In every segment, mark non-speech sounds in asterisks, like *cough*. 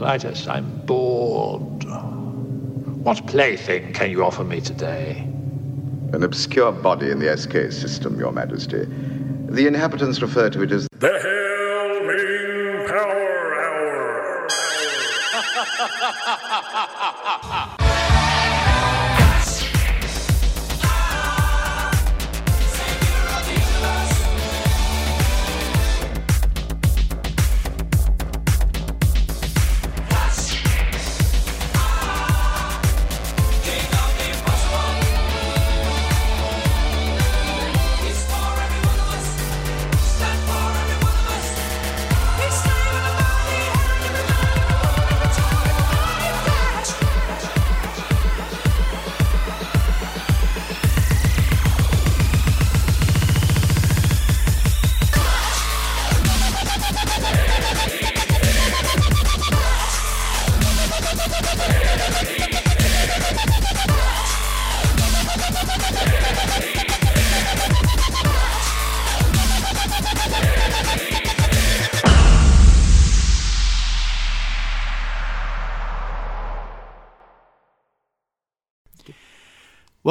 Klytus, I'm bored. What plaything can you offer me today? An obscure body in the SK system, Your Majesty. The inhabitants refer to it as the Hail Power Hour. *laughs*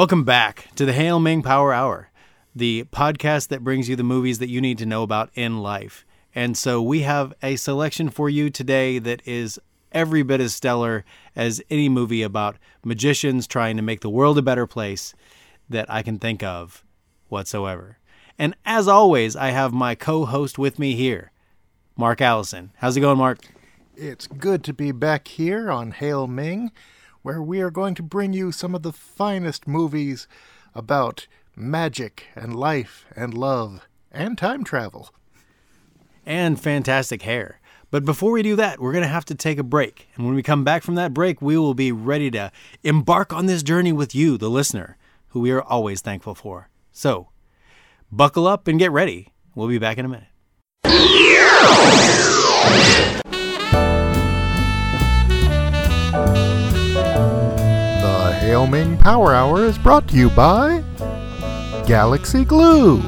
Welcome back to the Hail Ming Power Hour, the podcast that brings you the movies that you need to know about in life. And so we have a selection for you today that is every bit as stellar as any movie about magicians trying to make the world a better place that I can think of whatsoever. And as always, I have my co host with me here, Mark Allison. How's it going, Mark? It's good to be back here on Hail Ming where we are going to bring you some of the finest movies about magic and life and love and time travel. And fantastic hair. But before we do that, we're going to have to take a break. And when we come back from that break, we will be ready to embark on this journey with you, the listener, who we are always thankful for. So, buckle up and get ready. We'll be back in a minute. Hail Ming Power Hour is brought to you by Galaxy Glue.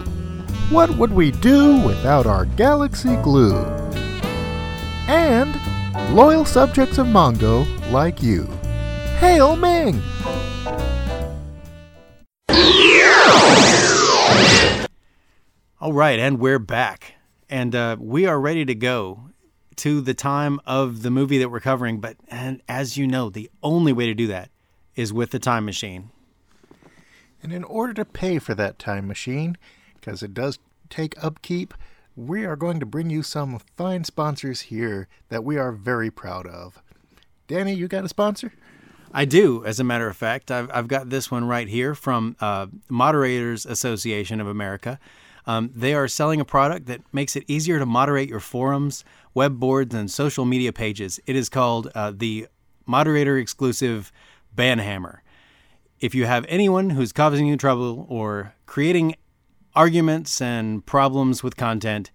What would we do without our Galaxy Glue? And loyal subjects of Mongo like you. Hail Ming! All right, and we're back. And uh, we are ready to go to the time of the movie that we're covering. But and as you know, the only way to do that is with the time machine. And in order to pay for that time machine, because it does take upkeep, we are going to bring you some fine sponsors here that we are very proud of. Danny, you got a sponsor? I do, as a matter of fact. I've, I've got this one right here from uh, Moderators Association of America. Um, they are selling a product that makes it easier to moderate your forums, web boards, and social media pages. It is called uh, the Moderator Exclusive Banhammer. If you have anyone who's causing you trouble or creating arguments and problems with content,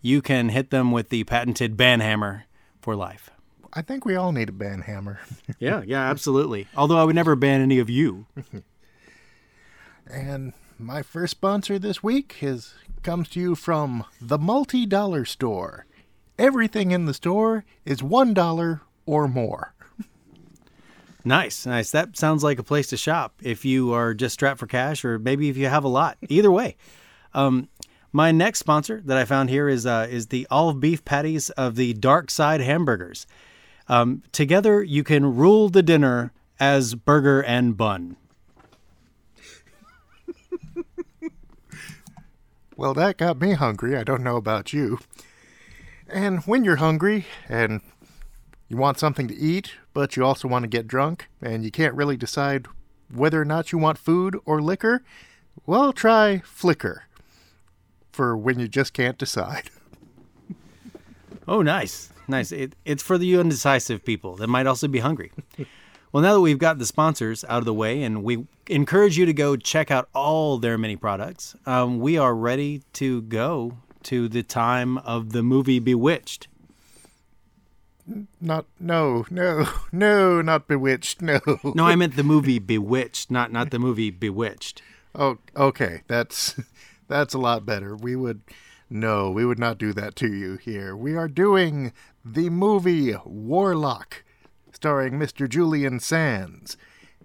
you can hit them with the patented Banhammer for life. I think we all need a banhammer. *laughs* yeah, yeah, absolutely. Although I would never ban any of you. and my first sponsor this week is comes to you from the Multi Dollar Store. Everything in the store is one dollar or more. Nice, nice. That sounds like a place to shop if you are just strapped for cash, or maybe if you have a lot. Either way. Um, my next sponsor that I found here is uh, is the all beef patties of the Dark Side Hamburgers. Um, together, you can rule the dinner as burger and bun. *laughs* well, that got me hungry. I don't know about you. And when you're hungry and you want something to eat, but you also want to get drunk, and you can't really decide whether or not you want food or liquor, well, try Flickr for when you just can't decide. *laughs* oh, nice. Nice. It, it's for the undecisive people that might also be hungry. *laughs* well, now that we've got the sponsors out of the way and we encourage you to go check out all their many products, um, we are ready to go to the time of the movie Bewitched not no no *laughs* no not bewitched no no i meant the movie bewitched not not the movie bewitched oh okay that's *laughs* that's a lot better we would No, we would not do that to you here. We are doing the movie Warlock, starring Mr. Julian Sands.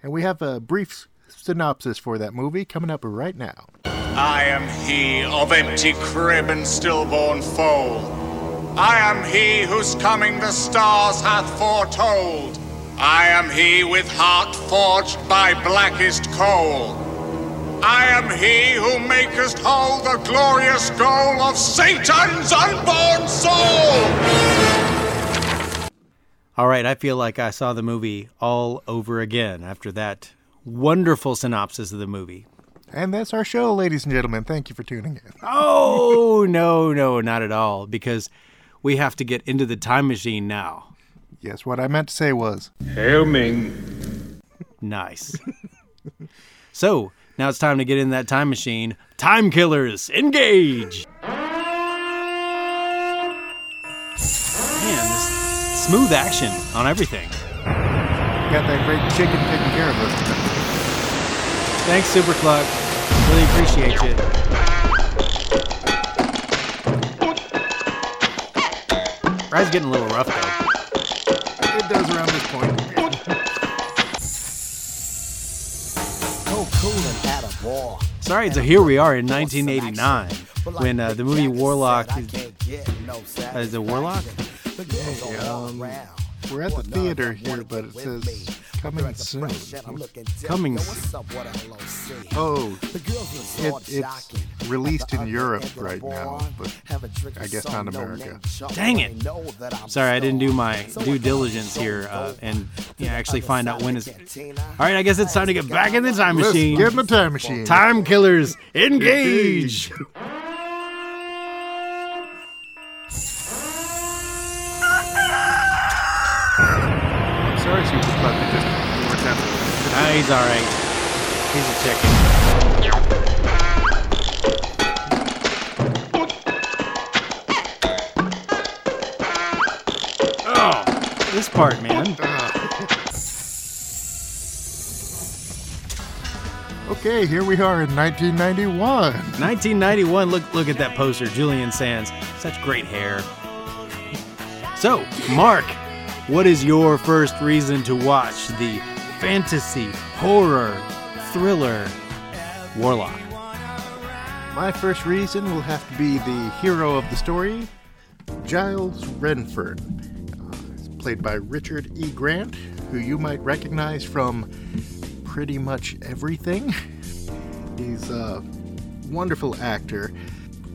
And we have a brief synopsis for that movie coming up right now. I am he of empty crib and stillborn foal. I am he whose coming the stars hath foretold. I am he with heart forged by blackest coal. I am he who makest whole the glorious goal of Satan's unborn soul. All right, I feel like I saw the movie all over again after that wonderful synopsis of the movie. And that's our show, ladies and gentlemen. Thank you for tuning in. Oh, no, no, not at all, because we have to get into the time machine now. Yes, what I meant to say was Hail Ming. Nice. *laughs* so, now it's time to get in that time machine. Time killers, engage! Man, this smooth action on everything. got that great chicken taking care of us. Thanks, Super Cluck. Really appreciate you. Ride's getting a little rough though. It does around this point. Sorry, so here we are in 1989 when uh, the movie Warlock is, uh, is it Warlock? Um, we're at the theater here, but it says coming soon. Coming. soon. Oh, it, it's released in Europe right now, but I guess not America. Dang it! Sorry, I didn't do my due diligence here uh, and you know, actually find out when is. All right, I guess it's time to get back in the time Let's machine. get in the time machine. Time killers, engage! He's all right. He's a chicken. Oh, this part, man. Okay, here we are in 1991. 1991. Look, look at that poster, Julian Sands. Such great hair. So, Mark, what is your first reason to watch the fantasy, horror, thriller Warlock? My first reason will have to be the hero of the story, Giles Redfern. Uh, played by Richard E. Grant, who you might recognize from pretty much everything. He's a wonderful actor.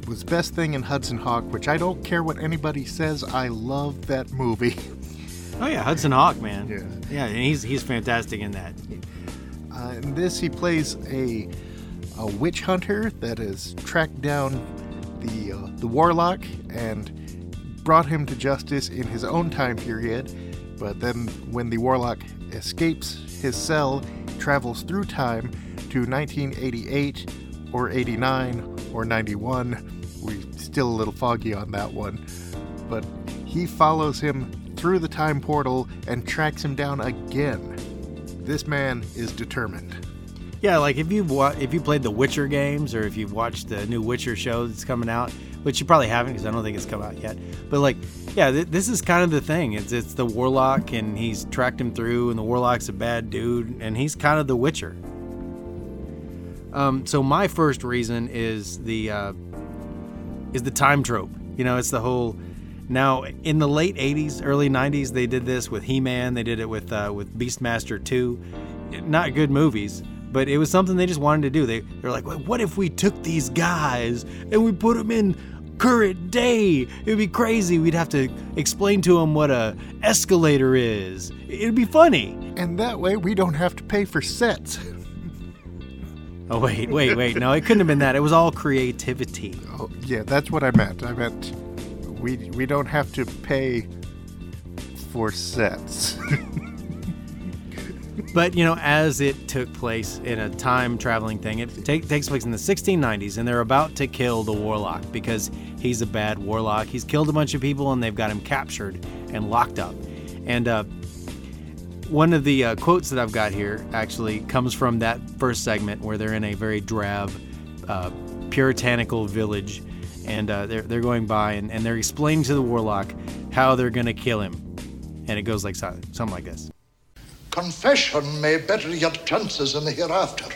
Was best thing in Hudson Hawk, which I don't care what anybody says. I love that movie. *laughs* Oh yeah, Hudson Hawk, man. Yeah. yeah, and he's he's fantastic in that. Uh, in this, he plays a a witch hunter that has tracked down the uh, the warlock and brought him to justice in his own time period. But then, when the warlock escapes his cell, travels through time to 1988 or 89 or 91. We're still a little foggy on that one. But he follows him through the time portal and tracks him down again. This man is determined. Yeah, like if you've wa- if you played the Witcher games or if you've watched the new Witcher show that's coming out, which you probably haven't because I don't think it's come out yet. But like, yeah, th- this is kind of the thing. It's it's the warlock and he's tracked him through, and the warlock's a bad dude, and he's kind of the Witcher. Um, so my first reason is the uh, is the time trope. You know, it's the whole. Now, in the late '80s, early '90s, they did this with He-Man. They did it with uh, with Beastmaster 2. Not good movies, but it was something they just wanted to do. They they're like, what if we took these guys and we put them in current day? It'd be crazy. We'd have to explain to them what a escalator is. It'd be funny. And that way we don't have to pay for sets. *laughs* Oh wait, wait, wait. No, it couldn't have been that. It was all creativity. Oh, yeah, that's what I meant. I meant we we don't have to pay for sets. *laughs* But you know, as it took place in a time traveling thing, it take, takes place in the 1690s, and they're about to kill the warlock because he's a bad warlock. He's killed a bunch of people, and they've got him captured and locked up. And uh, one of the uh, quotes that I've got here actually comes from that first segment where they're in a very drab, uh, puritanical village, and uh, they're they're going by and, and they're explaining to the warlock how they're gonna kill him, and it goes like so- something like this. Confession may better your chances in the hereafter.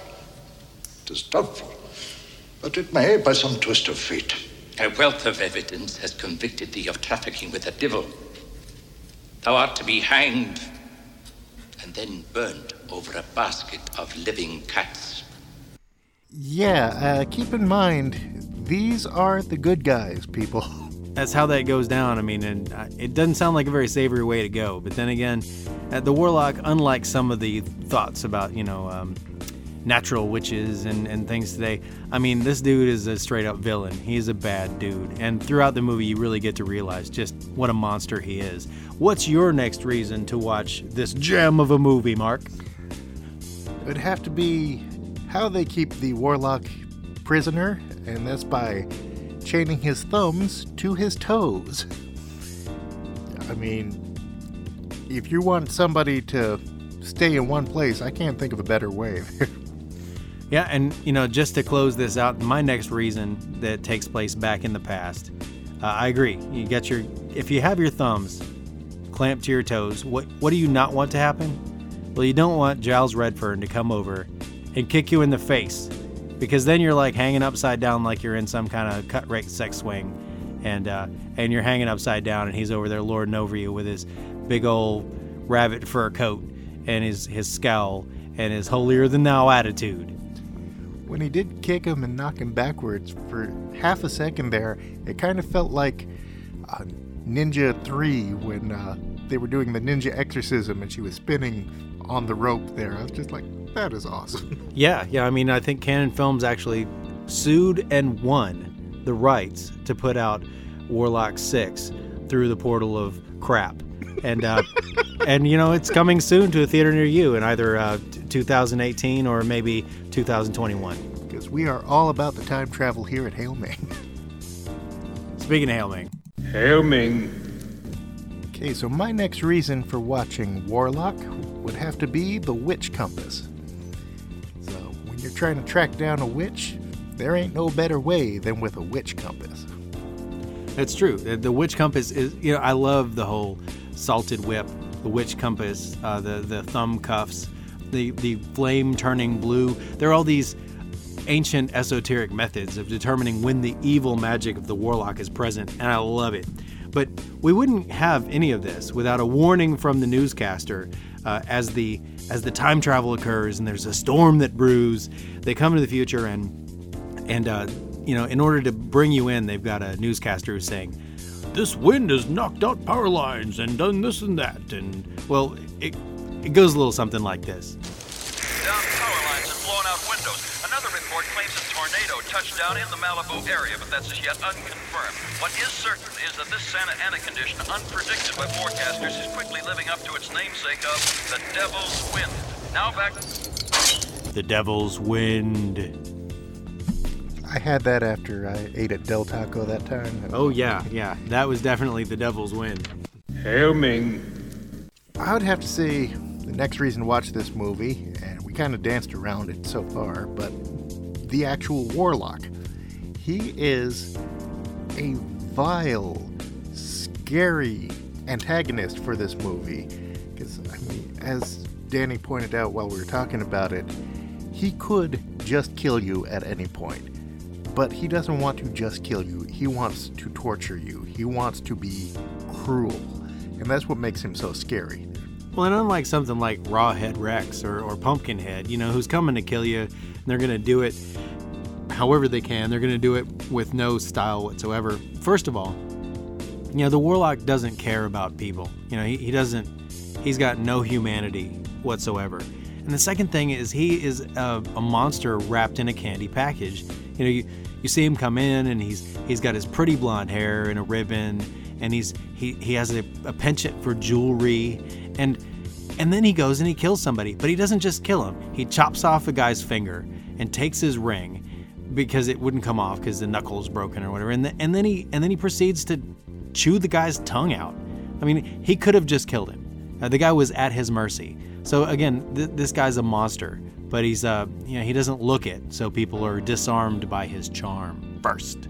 It is doubtful, but it may by some twist of fate. A wealth of evidence has convicted thee of trafficking with the devil. Thou art to be hanged and then burned over a basket of living cats. Yeah, uh, keep in mind, these are the good guys, people. *laughs* That's how that goes down. I mean, and uh, it doesn't sound like a very savory way to go. But then again, uh, the warlock, unlike some of the thoughts about you know um, natural witches and, and things today, I mean, this dude is a straight up villain. He's a bad dude, and throughout the movie, you really get to realize just what a monster he is. What's your next reason to watch this gem of a movie, Mark? It'd have to be how they keep the warlock prisoner, and that's by chaining his thumbs to his toes. I mean, if you want somebody to stay in one place, I can't think of a better way. *laughs* Yeah, and you know, just to close this out, my next reason that takes place back in the past, uh, I agree. You got your, if you have your thumbs clamped to your toes, what what do you not want to happen? Well, you don't want Giles Redfern to come over and kick you in the face, because then you're like hanging upside down, like you're in some kind of cut rate sex swing, and uh, and you're hanging upside down, and he's over there lording over you with his big old rabbit fur coat and his his scowl and his holier than thou attitude. when he did kick him and knock him backwards for half a second there, it kind of felt like uh, Ninja 3 when uh, they were doing the ninja exorcism and she was spinning on the rope there. I was just like, that is awesome. *laughs* Yeah, yeah. I mean, I think Cannon Films actually sued and won the rights to put out Warlock Six through the portal of crap, and uh, *laughs* and you know it's coming soon to a theater near you in either uh, 2018 or maybe 2021. Because we are all about the time travel here at Hail Ming. *laughs* Speaking of Hail Ming, Hail Ming. Okay, so my next reason for watching Warlock would have to be the Witch Compass. You're trying to track down a witch, there ain't no better way than with a witch compass. That's true. The, the witch compass is, you know, I love the whole salted whip, the witch compass, uh, the the thumb cuffs, the the flame turning blue. There are all these ancient esoteric methods of determining when the evil magic of the warlock is present, and I love it. But we wouldn't have any of this without a warning from the newscaster uh, as the as the time travel occurs and there's a storm that brews. They come to the future and and uh, you know, in order to bring you in, they've got a newscaster who's saying, "This wind has knocked out power lines and done this and that," and well, it it goes a little something like this. Down power lines and blown out windows. Another report claims a tornado touched down in the Malibu area, but that's as yet unconfirmed. What is certain is that this Santa Ana condition, unpredicted by forecasters, is quickly living up to its namesake of the Devil's Wind. Now back. The devil's wind. I had that after I ate at Del Taco that time. Oh yeah, yeah, that was definitely the devil's wind. Hail Ming. I would have to say the next reason to watch this movie, and we kind of danced around it so far, but the actual Warlock. He is a vile, scary antagonist for this movie. Because, I mean, as Danny pointed out while we were talking about it, he could just kill you at any point. But he doesn't want to just kill you, he wants to torture you, he wants to be cruel. And that's what makes him so scary. Well, and unlike something like Rawhead Rex or, or Pumpkinhead, you know, who's coming to kill you, they're going to do it however they can. They're going to do it with no style whatsoever. First of all, you know, the Warlock doesn't care about people. You know, he, he doesn't, he's got no humanity whatsoever. And the second thing is he is a, a monster wrapped in a candy package. You know, you, you see him come in and he's he's got his pretty blonde hair and a ribbon and he's he, he has a, a penchant for jewelry and and then he goes and he kills somebody but he doesn't just kill him he chops off a guy's finger and takes his ring because it wouldn't come off because the knuckle's broken or whatever. And, th- and then he and then he proceeds to chew the guy's tongue out. I mean he could have just killed him. Uh, the guy was at his mercy. So again th- this guy's a monster but he's uh you know he doesn't look it. So people are disarmed by his charm first.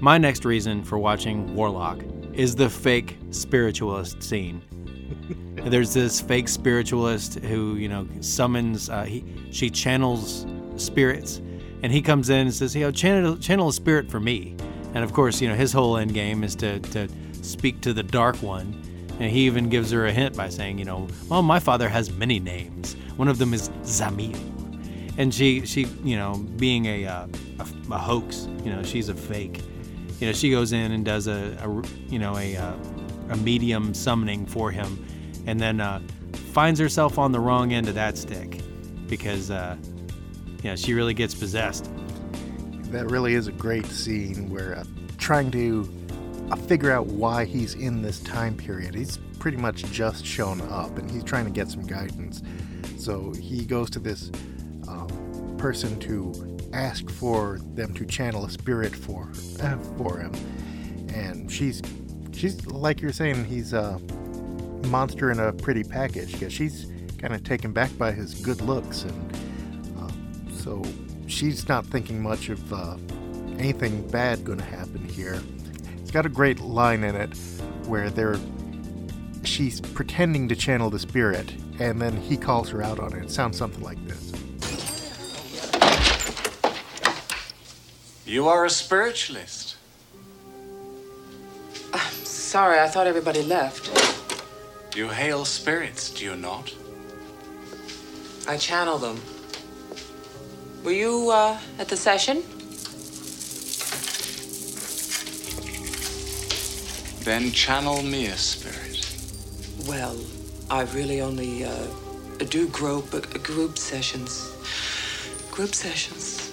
My next reason for watching Warlock is the fake spiritualist scene. *laughs* There's this fake spiritualist who, you know, summons, uh, he, she channels spirits, and he comes in and says, you know, channel, channel a spirit for me. And of course, you know, his whole end game is to, to speak to the Dark One. And he even gives her a hint by saying, you know, well, my father has many names. One of them is Zamiel. And she, she, you know, being a, uh, a, a hoax, you know, she's a fake. You know, she goes in and does a, a you know, a, uh, a medium summoning for him, and then uh, finds herself on the wrong end of that stick because, uh, know, she really gets possessed. That really is a great scene where uh, trying to uh, figure out why he's in this time period. He's pretty much just shown up and he's trying to get some guidance. So he goes to this um, person to ask for them to channel a spirit for uh, for him, and she's she's like you're saying he's a monster in a pretty package because she's kind of taken back by his good looks and uh, so she's not thinking much of uh, anything bad going to happen here. It's got a great line in it where they're she's pretending to channel the spirit and then he calls her out on it. It sounds something like this. You are a spiritualist. I'm sorry, I thought everybody left. You hail spirits, do you not? I channel them. Were you uh, at the session? Then channel me a spirit. Well, I really only uh, do group uh, group sessions. Group sessions.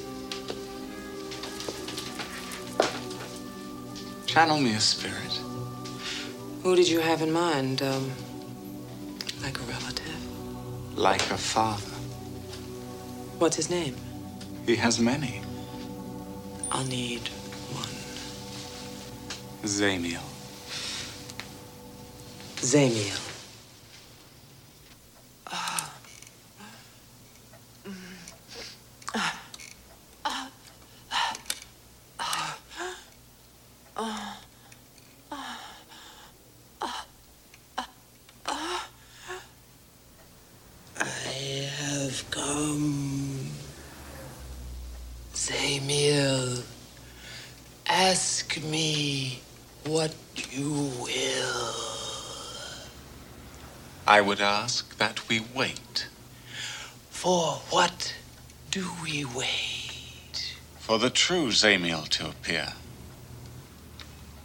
Channel me a spirit. Who did you have in mind? Um, like a relative? Like a father. What's his name? He has many. I'll need one. Zamiel. Zamiel. I have come. Zamiel, ask me what you will. I would ask that we wait For what do we wait? for the true Zamiel to appear.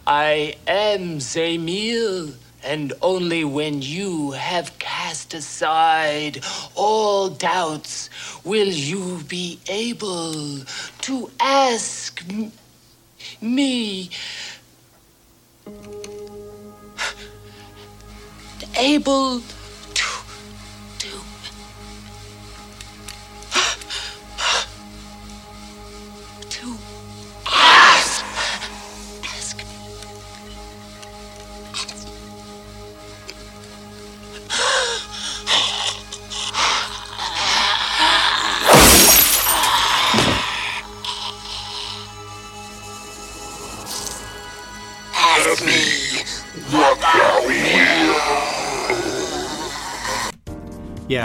I am Zamiel, and only when you have cast aside all doubts will you be able to ask m- me. *sighs* Able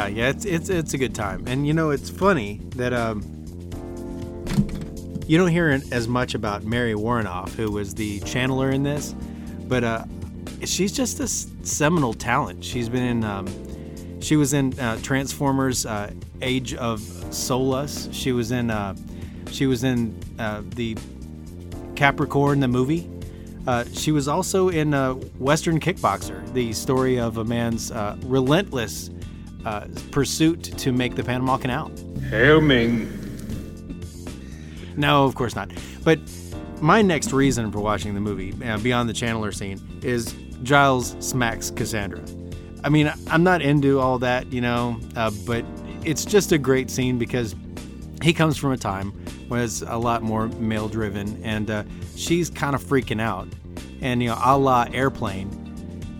Yeah, it's it's it's a good time, and you know it's funny that um, you don't hear as much about Mary Woronov, who was the channeler in this, but uh, she's just this seminal talent. She's been in, um, she was in uh, Transformers: uh, Age of Solus. She was in, uh, she was in uh, the Capricorn, the movie. Uh, she was also in Western Kickboxer, the story of a man's relentless uh, pursuit to make the Panama Canal. Hail Ming. No, of course not. But my next reason for watching the movie, uh, beyond the channeler scene, is Giles smacks Cassandra. I mean, I'm not into all that, you know, uh, but it's just a great scene because he comes from a time when it's a lot more male driven, and uh, she's kind of freaking out. And, you know, a la airplane,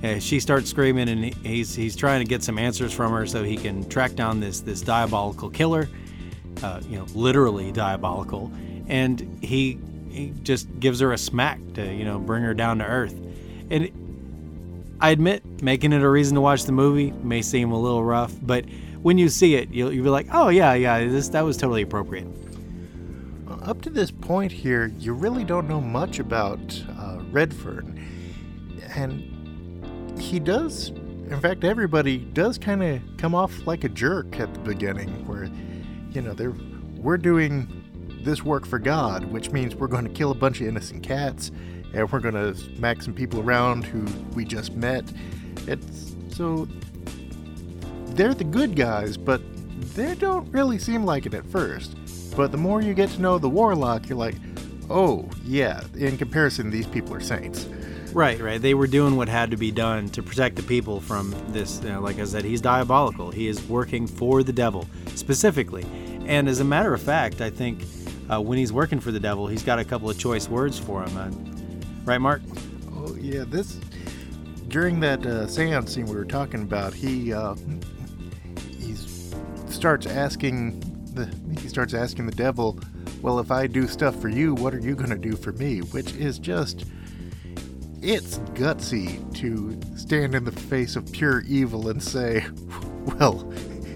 uh, she starts screaming, and he's he's trying to get some answers from her so he can track down this this diabolical killer, uh, you know, literally diabolical. And he he just gives her a smack to you know bring her down to earth. And I admit making it a reason to watch the movie may seem a little rough, but when you see it, you'll, you'll be like, oh yeah, yeah, this that was totally appropriate. Up to this point here, you really don't know much about uh, Redfern, and he does. In fact, everybody does kind of come off like a jerk at the beginning, where you know they're we're doing this work for God, which means we're going to kill a bunch of innocent cats, and we're going to smack some people around who we just met. It's so they're the good guys, but they don't really seem like it at first. But the more you get to know the warlock, you're like, oh yeah. In comparison, these people are saints. Right, right. They were doing what had to be done to protect the people from this. You know, like I said, he's diabolical. He is working for the devil specifically. And as a matter of fact, I think uh, when he's working for the devil, he's got a couple of choice words for him. Uh, right, Mark? Oh yeah, this during that uh, seance scene we were talking about, he uh, he starts asking the he starts asking the devil, "Well, if I do stuff for you, what are you going to do for me?" Which is just it's gutsy to stand in the face of pure evil and say, "Well,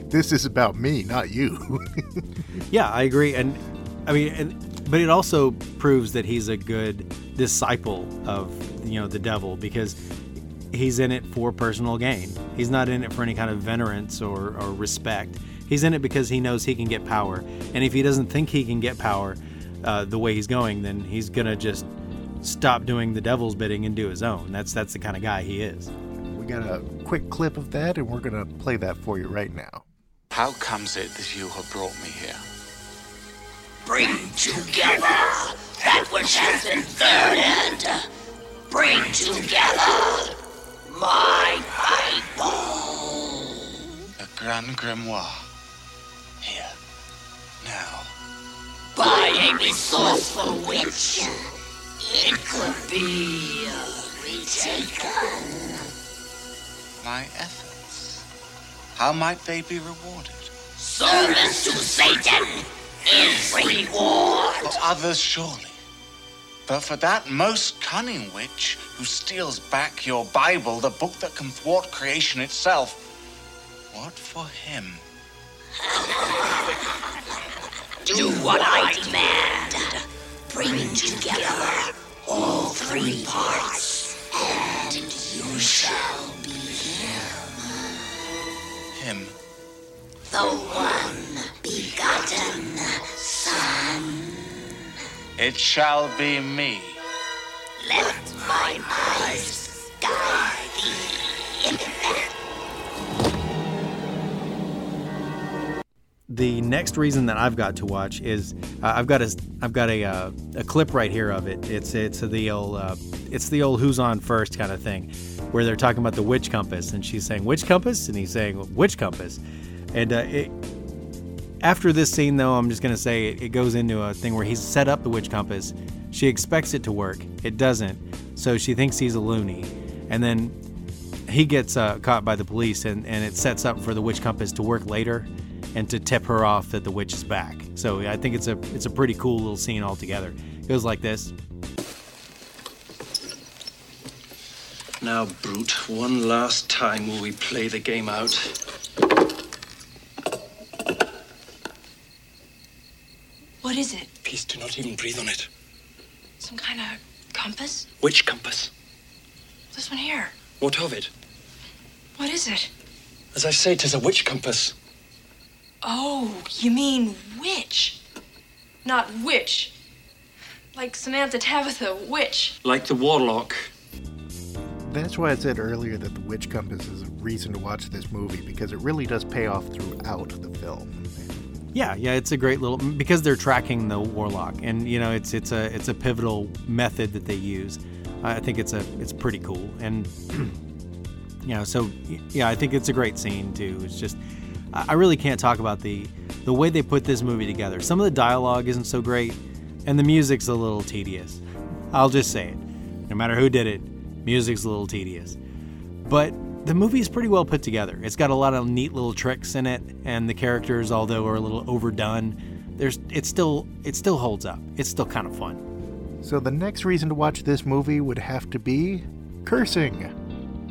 this is about me, not you." *laughs* yeah, I agree, and I mean, and, but it also proves that he's a good disciple of you know the devil because he's in it for personal gain. He's not in it for any kind of venerance or, or respect. He's in it because he knows he can get power, and if he doesn't think he can get power uh, the way he's going, then he's gonna just stop doing the devil's bidding and do his own. That's that's the kind of guy he is. We got a quick clip of that, and we're gonna play that for you right now. How comes it that you have brought me here? Bring together that which has been burdened. Bring together my Bible. A Grand Grimoire. Here. Now. By a resourceful witch, it could be uh, retaken. My efforts. How might they be rewarded? Service to Satan is reward. For others, surely. But for that most cunning witch who steals back your Bible, the book that can thwart creation itself, what for him? Do what I demand. Bring together all three parts, and you shall be him. Him. The one begotten Son. It shall be me. Let my eyes guide the next reason that I've got to watch is uh, I've got a I've got a uh, a clip right here of it. It's it's the old uh, it's the old who's on first kind of thing, where they're talking about the witch compass, and she's saying witch compass, and he's saying witch compass, and uh, it, after this scene though, I'm just gonna say it, it goes into a thing where he's set up the witch compass. She expects it to work, it doesn't, so she thinks he's a loony, and then he gets uh, caught by the police, and, and it sets up for the witch compass to work later and to tip her off that the witch is back. So I think it's a it's a pretty cool little scene altogether. It goes like this. Now, Brute, one last time will we play the game out. What is it? Please do not even breathe on it. Some kind of compass? Which compass? This one here. What of it? What is it? As I say, tis a witch compass. Oh, you mean witch. Not witch. Like Samantha Tabitha, witch. Like the warlock. That's why I said earlier that the witch compass is a reason to watch this movie because it really does pay off throughout the film. Yeah, yeah, it's a great little because they're tracking the warlock, and you know it's it's a it's a pivotal method that they use. I think it's a it's pretty cool, and *clears throat* you know, so yeah, I think it's a great scene too. It's just I really can't talk about the the way they put this movie together. Some of the dialogue isn't so great, and the music's a little tedious. I'll just say it. No matter who did it, music's a little tedious. But the movie is pretty well put together. It's got a lot of neat little tricks in it, and the characters, although are a little overdone, there's it still it still holds up. It's still kind of fun. So the next reason to watch this movie would have to be cursing.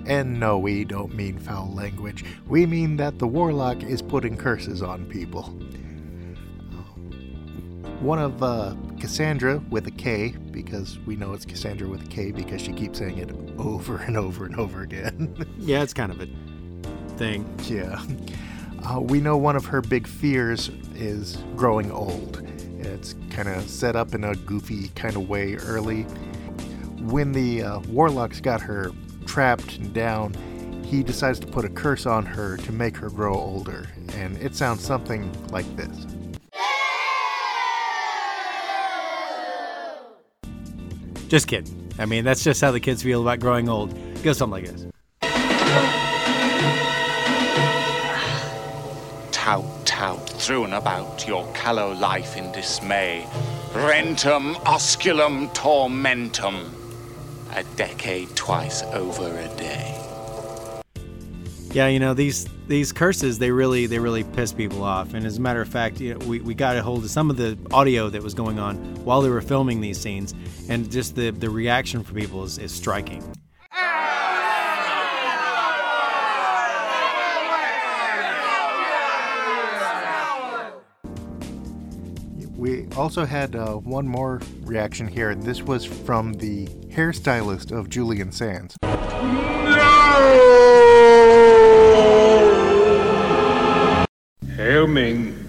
And no, we don't mean foul language. We mean that the warlock is putting curses on people. One of uh, Cassandra with a K, because we know it's Cassandra with a K because she keeps saying it over and over and over again. *laughs* yeah, it's kind of a thing. Yeah. Uh, we know one of her big fears is growing old. It's kind of set up in a goofy kind of way early. When the uh, warlocks got her trapped and down, he decides to put a curse on her to make her grow older. And it sounds something like this. Just kidding. I mean, that's just how the kids feel about growing old. It goes something like this. Tout, tout, thrown about your callow life in dismay. Rentum osculum tormentum. A decade twice over a day. Yeah, you know these these curses they really they really piss people off. And as a matter of fact, you know, we, we got a hold of some of the audio that was going on while they were filming these scenes, and just the the reaction from people is, is striking. Also had uh, one more reaction here, this was from the hairstylist of Julian Sands. Hail Ming.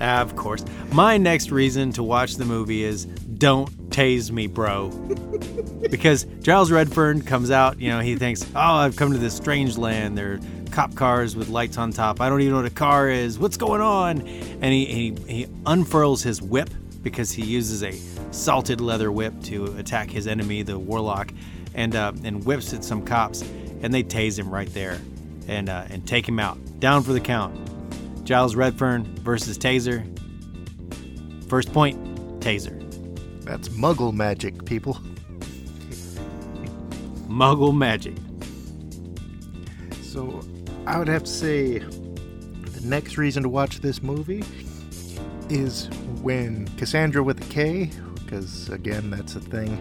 Ah, of course. My next reason to watch the movie is don't tase me, bro. *laughs* because Giles Redfern comes out, you know, he thinks, oh, I've come to this strange land. There are cop cars with lights on top. I don't even know what a car is. What's going on? And he, he, he unfurls his whip because he uses a salted leather whip to attack his enemy, the warlock, and, uh, and whips at some cops. And they tase him right there and, uh, and take him out. Down for the count. Giles Redfern versus Taser. First point, Taser. That's muggle magic, people. Muggle magic. So, I would have to say the next reason to watch this movie is when Cassandra with a K, because again, that's a thing.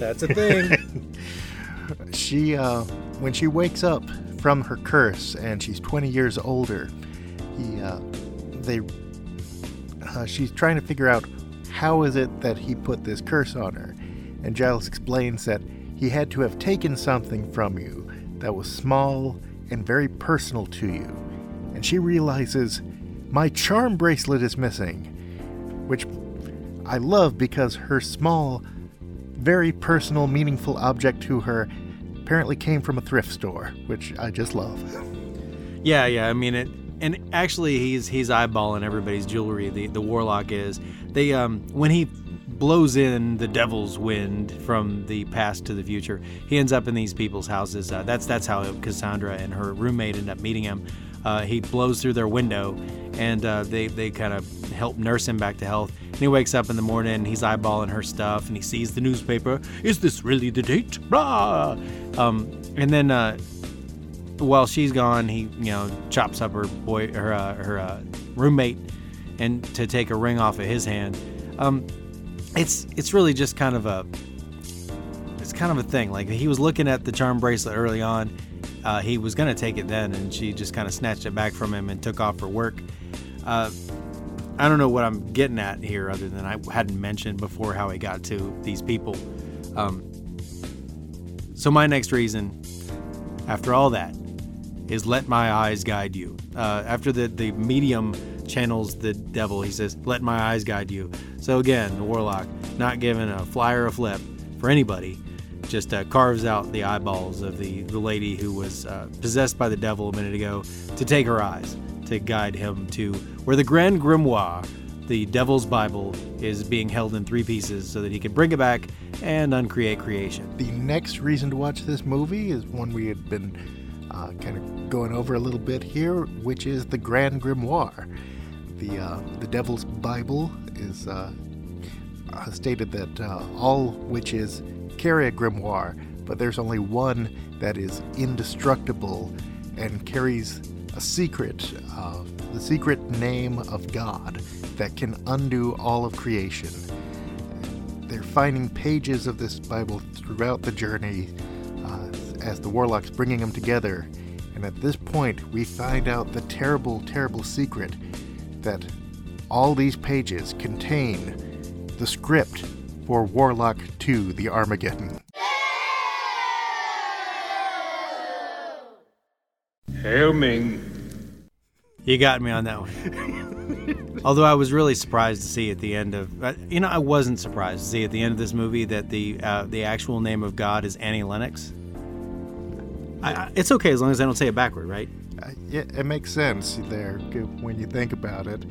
That's a thing. *laughs* she, uh, when she wakes up from her curse and she's 20 years older, he, uh, they, uh, she's trying to figure out how is it that he put this curse on her. And Giles explains that he had to have taken something from you that was small and very personal to you. And she realizes, my charm bracelet is missing. Which I love because her small, very personal, meaningful object to her apparently came from a thrift store, which I just love. Yeah, yeah. I mean it. And actually, he's he's eyeballing everybody's jewelry. The the warlock is. They um when he blows in the devil's wind from the past to the future, he ends up in these people's houses. Uh, that's that's how Cassandra and her roommate end up meeting him. Uh, he blows through their window, and uh, they they kind of help nurse him back to health. And he wakes up in the morning, and he's eyeballing her stuff, and he sees the newspaper. Is this really the date? Blah. Um, and then uh, while she's gone, he you know chops up her boy her uh, her uh, roommate, and to take a ring off of his hand. Um, it's it's really just kind of a it's kind of a thing. Like he was looking at the charm bracelet early on. Uh, he was gonna take it then, and she just kind of snatched it back from him and took off for work. Uh, I don't know what I'm getting at here, other than I hadn't mentioned before how he got to these people. Um, so my next reason, after all that, is let my eyes guide you. Uh, after the the medium channels the devil, he says, "Let my eyes guide you." So again, the warlock not giving a flyer a flip for anybody, just uh, carves out the eyeballs of the the lady who was uh, possessed by the devil a minute ago to take her eyes to guide him to where the Grand Grimoire, the Devil's Bible, is being held in three pieces so that he can bring it back and uncreate creation. The next reason to watch this movie is one we had been uh, kind of going over a little bit here, which is the Grand Grimoire. The uh, the Devil's Bible is uh, uh, stated that all witches carry a grimoire, but there's only one that is indestructible and carries a secret, uh, the secret name of God that can undo all of creation. they're finding pages of this Bible throughout the journey uh, as the warlock's bringing them together. And at this point, we find out the terrible, terrible secret that all these pages contain the script for Warlock 2 The Armageddon. Hail Ming. You got me on that one. Although I was really surprised to see at the end of, uh, you know, I wasn't surprised to see at the end of this movie that the uh, the actual name of God is Annie Lennox. I, I, it's okay as long as I don't say it backward, right? Uh, yeah, it makes sense there when you think about it.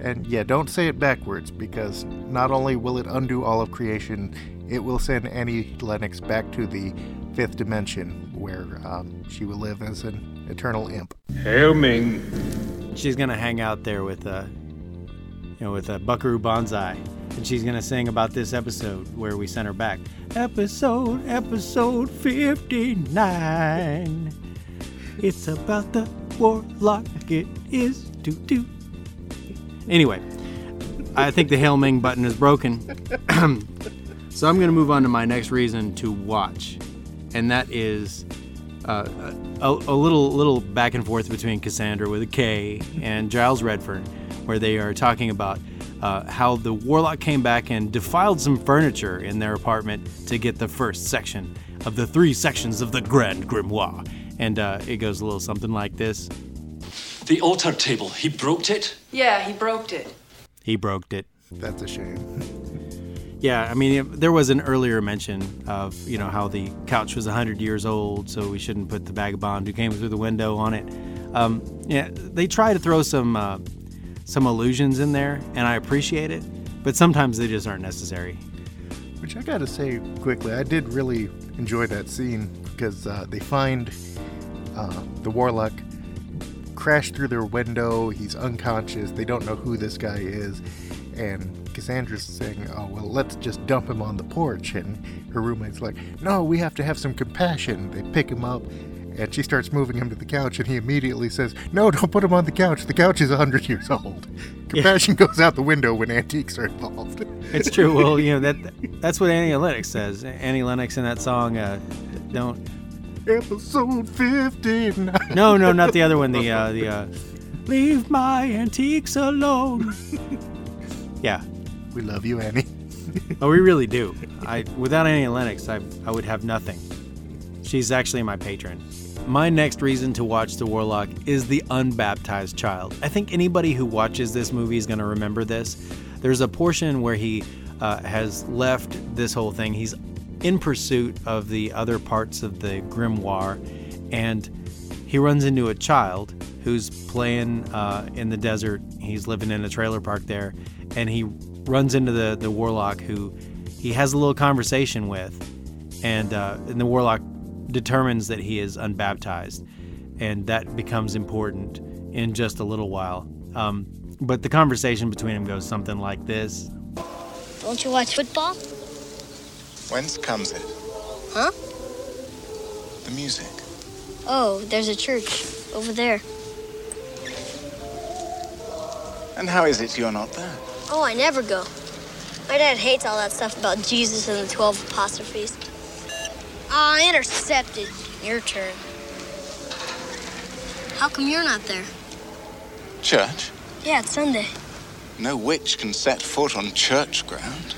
And yeah, don't say it backwards because not only will it undo all of creation, it will send Annie Lennox back to the fifth dimension where um, she will live as an eternal imp. Hail Ming. She's gonna hang out there with uh, you know, with uh, Buckaroo Banzai, and she's gonna sing about this episode where we sent her back. Episode, episode fifty-nine. It's about the warlock. It is do do. Anyway, I think the Hail Ming button is broken. *clears throat* so I'm going to move on to my next reason to watch, and that is uh, a, a, little little back and forth between Cassandra with a K and Giles Redfern, where they are talking about uh, how the warlock came back and defiled some furniture in their apartment to get the first section of the three sections of the Grand Grimoire. And uh, it goes a little something like this. The altar table, he broke it? Yeah, he broke it. He broke it. That's a shame. *laughs* Yeah, I mean, there was an earlier mention of, you know, how the couch was 100 years old, so we shouldn't put the vagabond who came through the window on it. Um, yeah, they try to throw some uh, some illusions in there, and I appreciate it, but sometimes they just aren't necessary. Which I gotta say quickly, I did really enjoy that scene because uh, they find uh, the warlock crash through their window. He's unconscious. They don't know who this guy is. And Cassandra's saying, Oh, well, let's just dump him on the porch. And her roommate's like, No, we have to have some compassion. They pick him up and she starts moving him to the couch. And he immediately says, No, don't put him on the couch. The couch is 100 years old. Compassion yeah. goes out the window when antiques are involved. it's true. Well, you know, that *laughs* that's what Annie Lennox says. Annie Lennox in that song, uh, Don't episode 59. No, no, not the other one. The uh, the uh, leave my antiques alone. *laughs* yeah, we love you, Annie. *laughs* oh, we really do. I without Annie Lennox, I I would have nothing. She's actually my patron. My next reason to watch The Warlock is the unbaptized child. I think anybody who watches this movie is going to remember this. There's a portion where he uh, has left this whole thing. He's in pursuit of the other parts of the grimoire, and he runs into a child who's playing uh, in the desert. He's living in a trailer park there, and he runs into the, the warlock who he has a little conversation with, and, uh, and the warlock determines that he is unbaptized, and that becomes important in just a little while. Um, but the conversation between them goes something like this Don't you watch football? Whence comes it? Huh? The music. Oh, there's a church over there. And how is it you're not there? Oh, I never go. My dad hates all that stuff about Jesus and the 12 apostrophes. Ah, oh, intercepted. Your turn. How come you're not there? Church? Yeah, it's Sunday. No witch can set foot on church ground.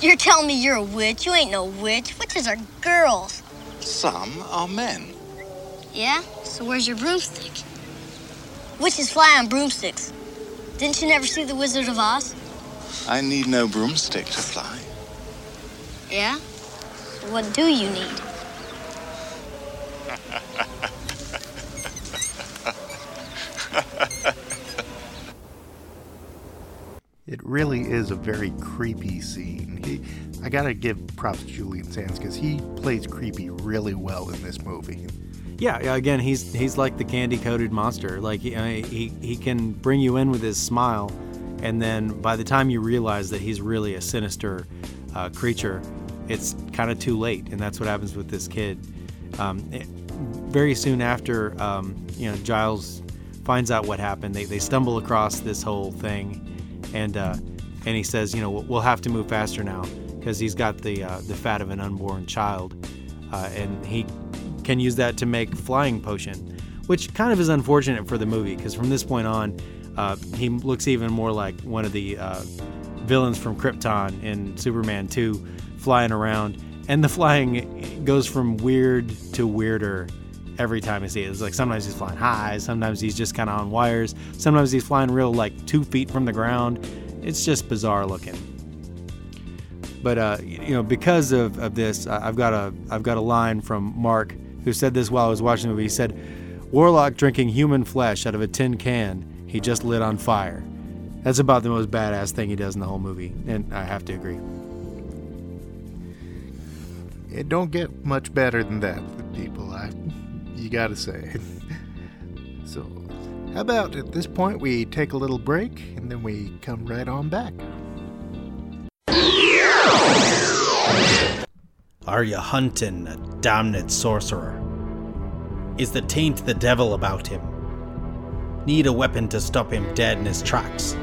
You're telling me you're a witch? You ain't no witch. Witches are girls. Some are men. Yeah? So where's your broomstick? Witches fly on broomsticks. Didn't you never see The Wizard of Oz? I need no broomstick to fly. Yeah? So what do you need? *laughs* It really is a very creepy scene. He, I gotta give props to Julian Sands because he plays creepy really well in this movie. Yeah, again, he's he's like the candy coated monster. Like he, he he can bring you in with his smile, and then by the time you realize that he's really a sinister uh, creature, it's kind of too late, and that's what happens with this kid. Um, it, very soon after, um, you know, Giles finds out what happened. They they stumble across this whole thing and uh, and he says, you know, we'll have to move faster now. because he's got the uh, the fat of an unborn child, uh, and he can use that to make flying potion, which kind of is unfortunate for the movie because from this point on, uh, he looks even more like one of the uh, villains from Krypton in Superman 2, flying around, and the flying goes from weird to weirder every time I see it. It's like sometimes he's flying high, sometimes he's just kind of on wires, sometimes he's flying real like two feet from the ground. It's just bizarre looking. But uh, you know, because of, of this, I've got a I've got a line from Mark who said this while I was watching the movie. He said, "Warlock drinking human flesh out of a tin can he just lit on fire." That's about the most badass thing he does in the whole movie, and I have to agree. It don't get much better than that, people. I, you gotta say. *laughs* so, how about at this point we take a little break and then we come right on back? Are you hunting a damned sorcerer? Is the taint the devil about him? Need a weapon to stop him dead in his tracks?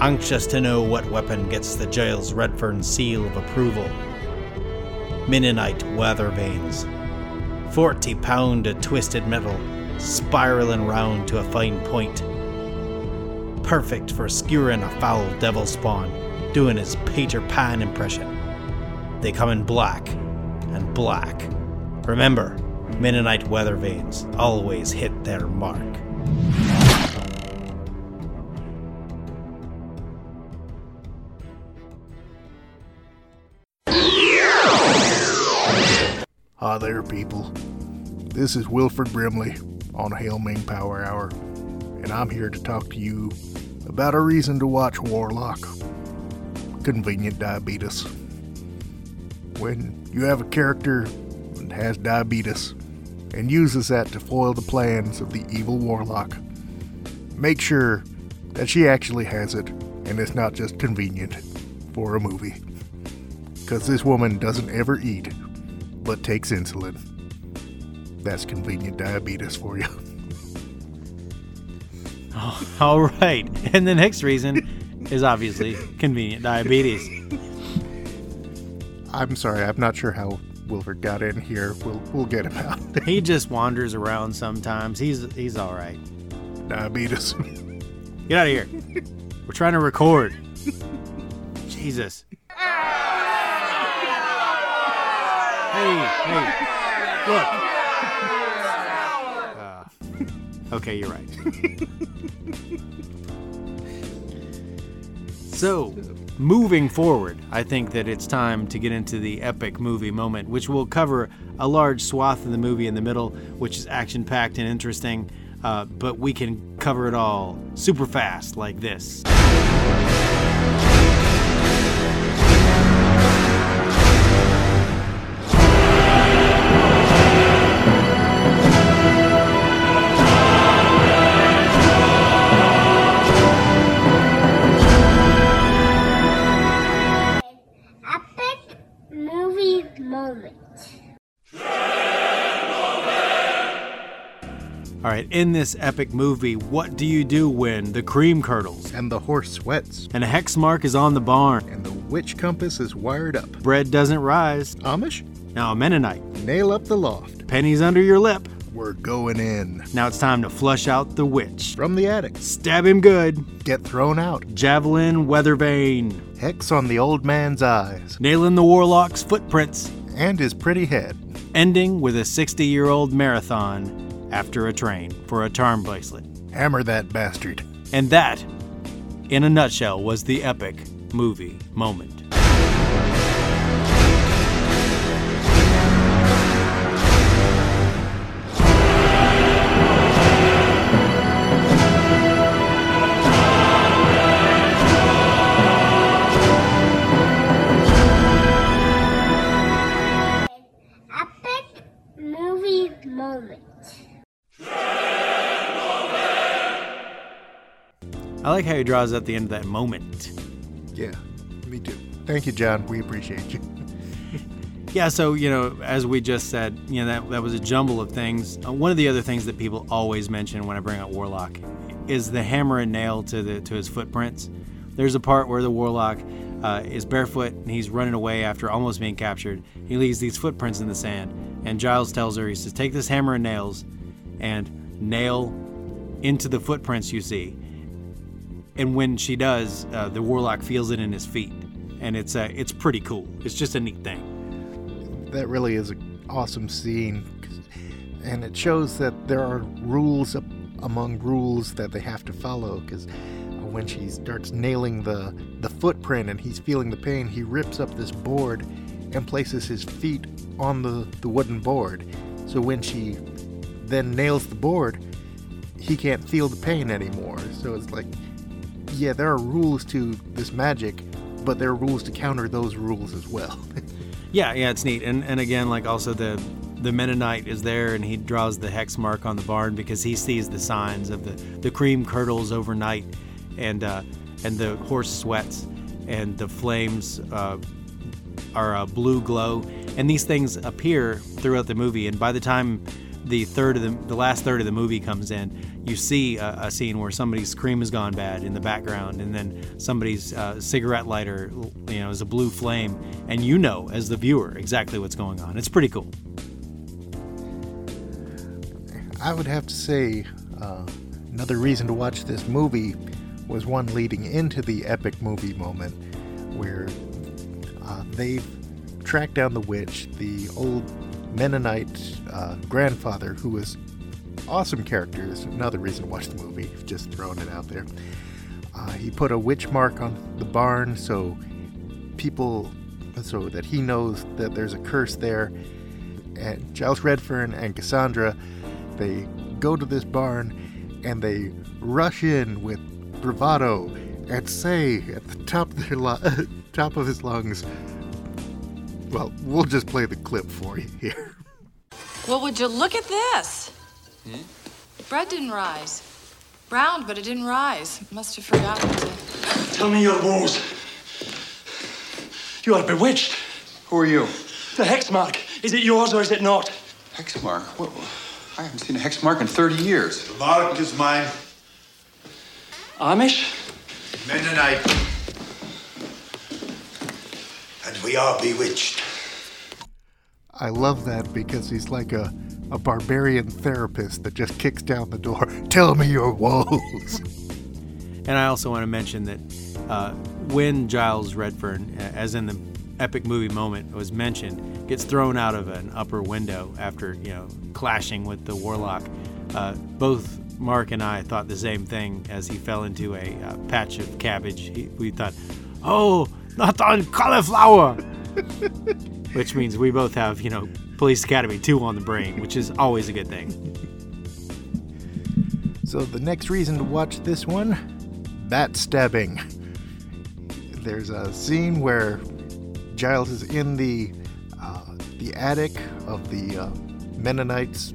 Anxious to know what weapon gets the Giles Redfern seal of approval? Mennonite weather vanes. 40 pound of twisted metal, spiraling round to a fine point. Perfect for skewering a foul devil spawn, doing his Peter Pan impression. They come in black and black. Remember, Mennonite weather vanes always hit their mark. There, people. This is Wilford Brimley on Hail Ming Power Hour, and I'm here to talk to you about a reason to watch Warlock convenient diabetes. When you have a character that has diabetes and uses that to foil the plans of the evil Warlock, make sure that she actually has it and it's not just convenient for a movie. Because this woman doesn't ever eat but takes insulin. That's convenient diabetes for you. Oh, *laughs* *laughs* all right. And the next reason is obviously convenient diabetes. I'm sorry, I'm not sure how Wilford got in here. We'll we'll get him out. he *laughs* just wanders around sometimes. He's he's all right. Diabetes. Get out of here. We're trying to record. Jesus. Hey, hey, look. *laughs* Uh, okay, you're right. *laughs* so, moving forward, I think that it's time to get into the epic movie moment, which will cover a large swath of the movie in the middle, which is action packed and interesting, uh, but we can cover it all super fast like this. Right, in this epic movie, what do you do when the cream curdles and the horse sweats and a hex mark is on the barn and the witch compass is wired up? Bread doesn't rise. Amish? Now a Mennonite. Nail up the loft. Pennies under your lip. We're going in. Now it's time to flush out the witch. From the attic. Stab him good. Get thrown out. Javelin, weather vane. Hex on the old man's eyes. Nailing the warlock's footprints. And his pretty head. Ending with a 60 year old marathon after a train for a charm bracelet. Hammer that bastard. And that, in a nutshell, was the epic movie moment. Like how he draws at the end of that moment. Yeah, me too. Thank you, John. We appreciate you. *laughs* Yeah, so you know, as we just said, you know that that was a jumble of things. Uh, one of the other things that people always mention when I bring up Warlock is the hammer and nail to the to his footprints. There's a part where the Warlock uh, is barefoot and he's running away after almost being captured. He leaves these footprints in the sand, and Giles tells her, he says, Take this hammer and nails and nail into the footprints you see. And when she does, uh, the warlock feels it in his feet, and it's uh, it's pretty cool. It's just a neat thing. That really is an awesome scene, and it shows that there are rules among rules that they have to follow. Because when she starts nailing the the footprint and he's feeling the pain, he rips up this board and places his feet on the the wooden board. So when she then nails the board, he can't feel the pain anymore. So it's like, yeah, there are rules to this magic, but there are rules to counter those rules as well. *laughs* Yeah, yeah, it's neat. And and again, like also the the Mennonite is there, and he draws the hex mark on the barn because he sees the signs of the the cream curdles overnight, and uh, and the horse sweats, and the flames uh, are a blue glow, and these things appear throughout the movie. And by the time the third of the the last third of the movie comes in, you see a, a scene where somebody's cream has gone bad in the background, and then somebody's uh, cigarette lighter, you know, is a blue flame, and you know as the viewer exactly what's going on. It's pretty cool. I would have to say uh, another reason to watch this movie was one leading into the epic movie moment where uh, they've tracked down the witch, the old Mennonite uh, grandfather, who was awesome character. Is another reason to watch the movie. Just throwing it out there. Uh, he put a witch mark on the barn so people, so that he knows that there's a curse there. And Giles Redfern and Cassandra, they go to this barn and they rush in with bravado and say at the top of their lu- *laughs* top of his lungs. Well, we'll just play the clip for you here. Well, would you look at this? Hmm? Bread didn't rise. Browned, but it didn't rise. Must have forgotten to. Tell me your woes. You are bewitched. Who are you? The hex mark. Is it yours or is it not? Hex mark? What? I haven't seen a hex mark in 30 years. The mark is mine. Amish? Mennonite. And we are bewitched. I love that because he's like a, a barbarian therapist that just kicks down the door. *laughs* Tell me your woes. And I also want to mention that uh, when Giles Redfern, uh, as in the epic movie moment was mentioned, gets thrown out of an upper window after you know clashing with the warlock, uh, both Mark and I thought the same thing as he fell into a uh, patch of cabbage. He, we thought, "Oh, not on cauliflower," which means we both have you know Police Academy two on the brain, which is always a good thing. So the next reason to watch this one, bat stabbing. There's a scene where Giles is in the uh, the attic of the uh, Mennonites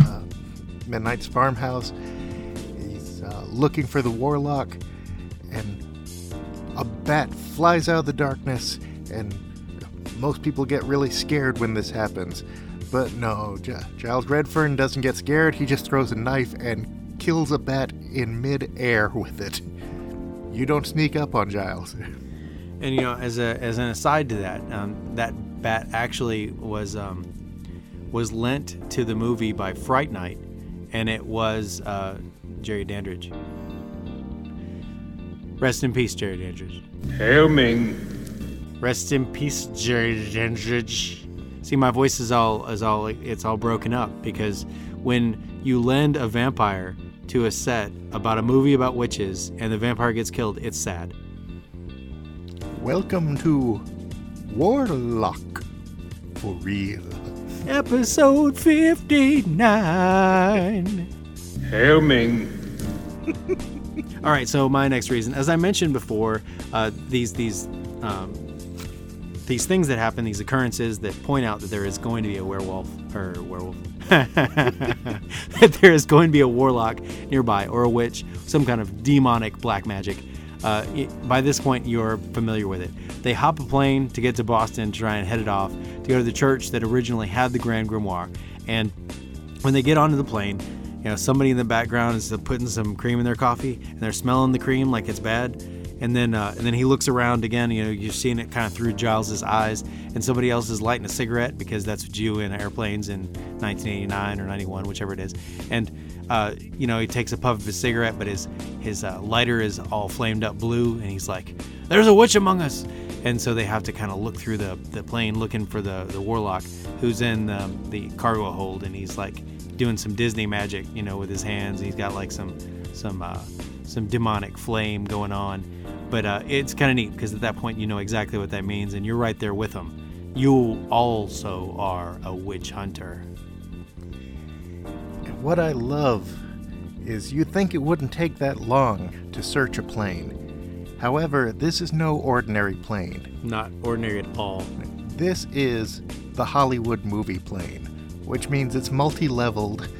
uh, Mennonites farmhouse. He's uh, looking for the warlock, a bat flies out of the darkness, and most people get really scared when this happens. But no, G- Giles Redfern doesn't get scared. He just throws a knife and kills a bat in mid-air with it. You don't sneak up on Giles. *laughs* And you know, as a as an aside to that, um, that bat actually was um, was lent to the movie by Fright Night, and it was uh, Jerry Dandridge. Rest in peace, Jerry Dandridge. Hail Ming. Rest in peace, Jerry Dandridge. See, my voice is all is all it's all broken up because when you lend a vampire to a set about a movie about witches and the vampire gets killed, it's sad. Welcome to Warlock for real. Episode 59. Hail Ming. *laughs* All right, so my next reason, as I mentioned before, uh, these these um, these things that happen, these occurrences that point out that there is going to be a werewolf or werewolf, *laughs* that there is going to be a warlock nearby or a witch, some kind of demonic black magic. Uh, by this point, you're familiar with it. They hop a plane to get to Boston to try and head it off to go to the church that originally had the Grand Grimoire. And when they get onto the plane, you know, somebody in the background is putting some cream in their coffee and they're smelling the cream like it's bad. and then uh, and then he looks around again. You know, you're seeing it kind of through Giles's eyes, and somebody else is lighting a cigarette because that's what you in airplanes in 1989 or 91, whichever it is. And uh, you know, he takes a puff of his cigarette, but his his uh, lighter is all flamed up blue, and he's like, "There's a witch among us." And so they have to kind of look through the, the plane looking for the, the warlock who's in um, the cargo hold, and he's like doing some Disney magic, you know, with his hands. He's got like some some uh, some demonic flame going on, but uh, it's kind of neat because at that point you know exactly what that means, and you're right there with him. You also are a witch hunter. And what I love is you'd think it wouldn't take that long to search a plane. However, this is no ordinary plane. Not ordinary at all. This is the Hollywood movie plane, which means it's multi leveled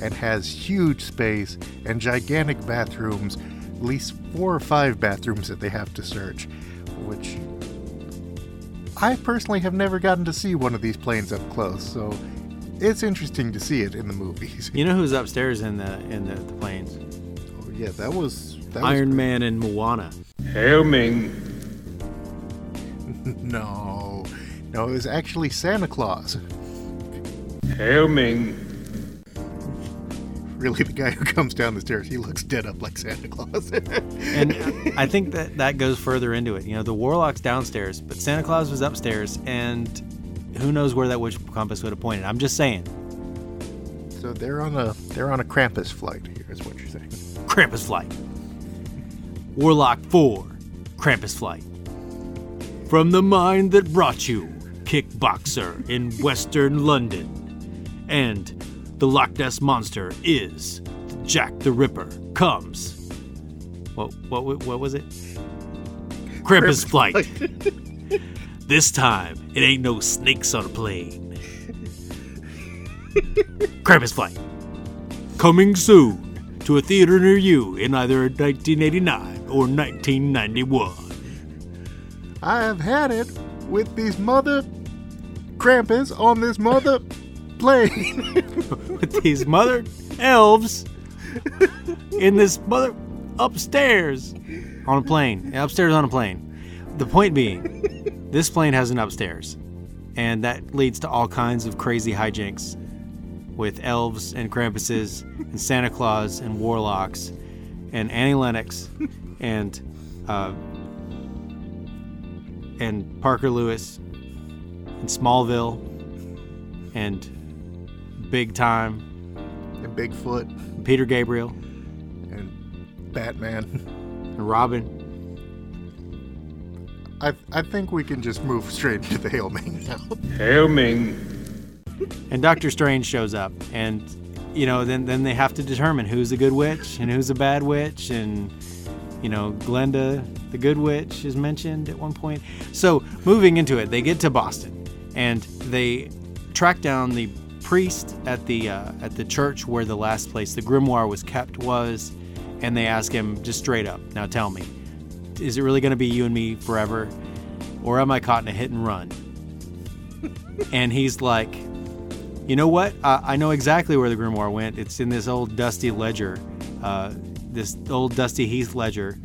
and has huge space and gigantic bathrooms, at least four or five bathrooms that they have to search, which I personally have never gotten to see one of these planes up close, so it's interesting to see it in the movies. You know who's upstairs in the in the, the planes? Oh, yeah, that was that Iron was Man and Moana. Hail Ming. *laughs* no, no, it was actually Santa Claus. Hail Ming. Really, the guy who comes down the stairs, he looks dead up like Santa Claus. *laughs* and I think that that goes further into it. You know, the warlock's downstairs, but Santa Claus was upstairs, and who knows where that witch compass would have pointed. I'm just saying. So they're on a they're on a Krampus flight. Here is what you're saying. Krampus flight. Warlock 4, Krampus flight. From the mind that brought you, kickboxer in Western London. And the Loch Ness Monster is Jack the Ripper comes. What, what, what was it? Krampus flight. *laughs* this time, it ain't no snakes on a plane. Krampus flight. Coming soon to a theater near you in either 1989 or 1991. I have had it with these mother Krampus on this mother plane. *laughs* with these mother elves in this mother upstairs on a plane. Upstairs on a plane. The point being, this plane has an upstairs, and that leads to all kinds of crazy hijinks with elves and Krampuses and Santa Claus and warlocks and Annie Lennox and uh, and Parker Lewis and Smallville and Big Time and Bigfoot, Peter Gabriel and Batman and Robin. I I think we can just move straight into the Hail Ming now. Hail Ming. And Doctor Strange shows up, and you know, then then they have to determine who's a good witch and who's a bad witch, and you know, Glenda, the good witch, is mentioned at one point. So moving into it, they get to Boston, and they track down the priest at the uh, at the church where the last place the grimoire was kept was, and they ask him just straight up, "Now tell me, is it really going to be you and me forever, or am I caught in a hit and run?" *laughs* and he's like, "You know what? I, I know exactly where the grimoire went. It's in this old dusty ledger, uh, this old dusty Heath ledger,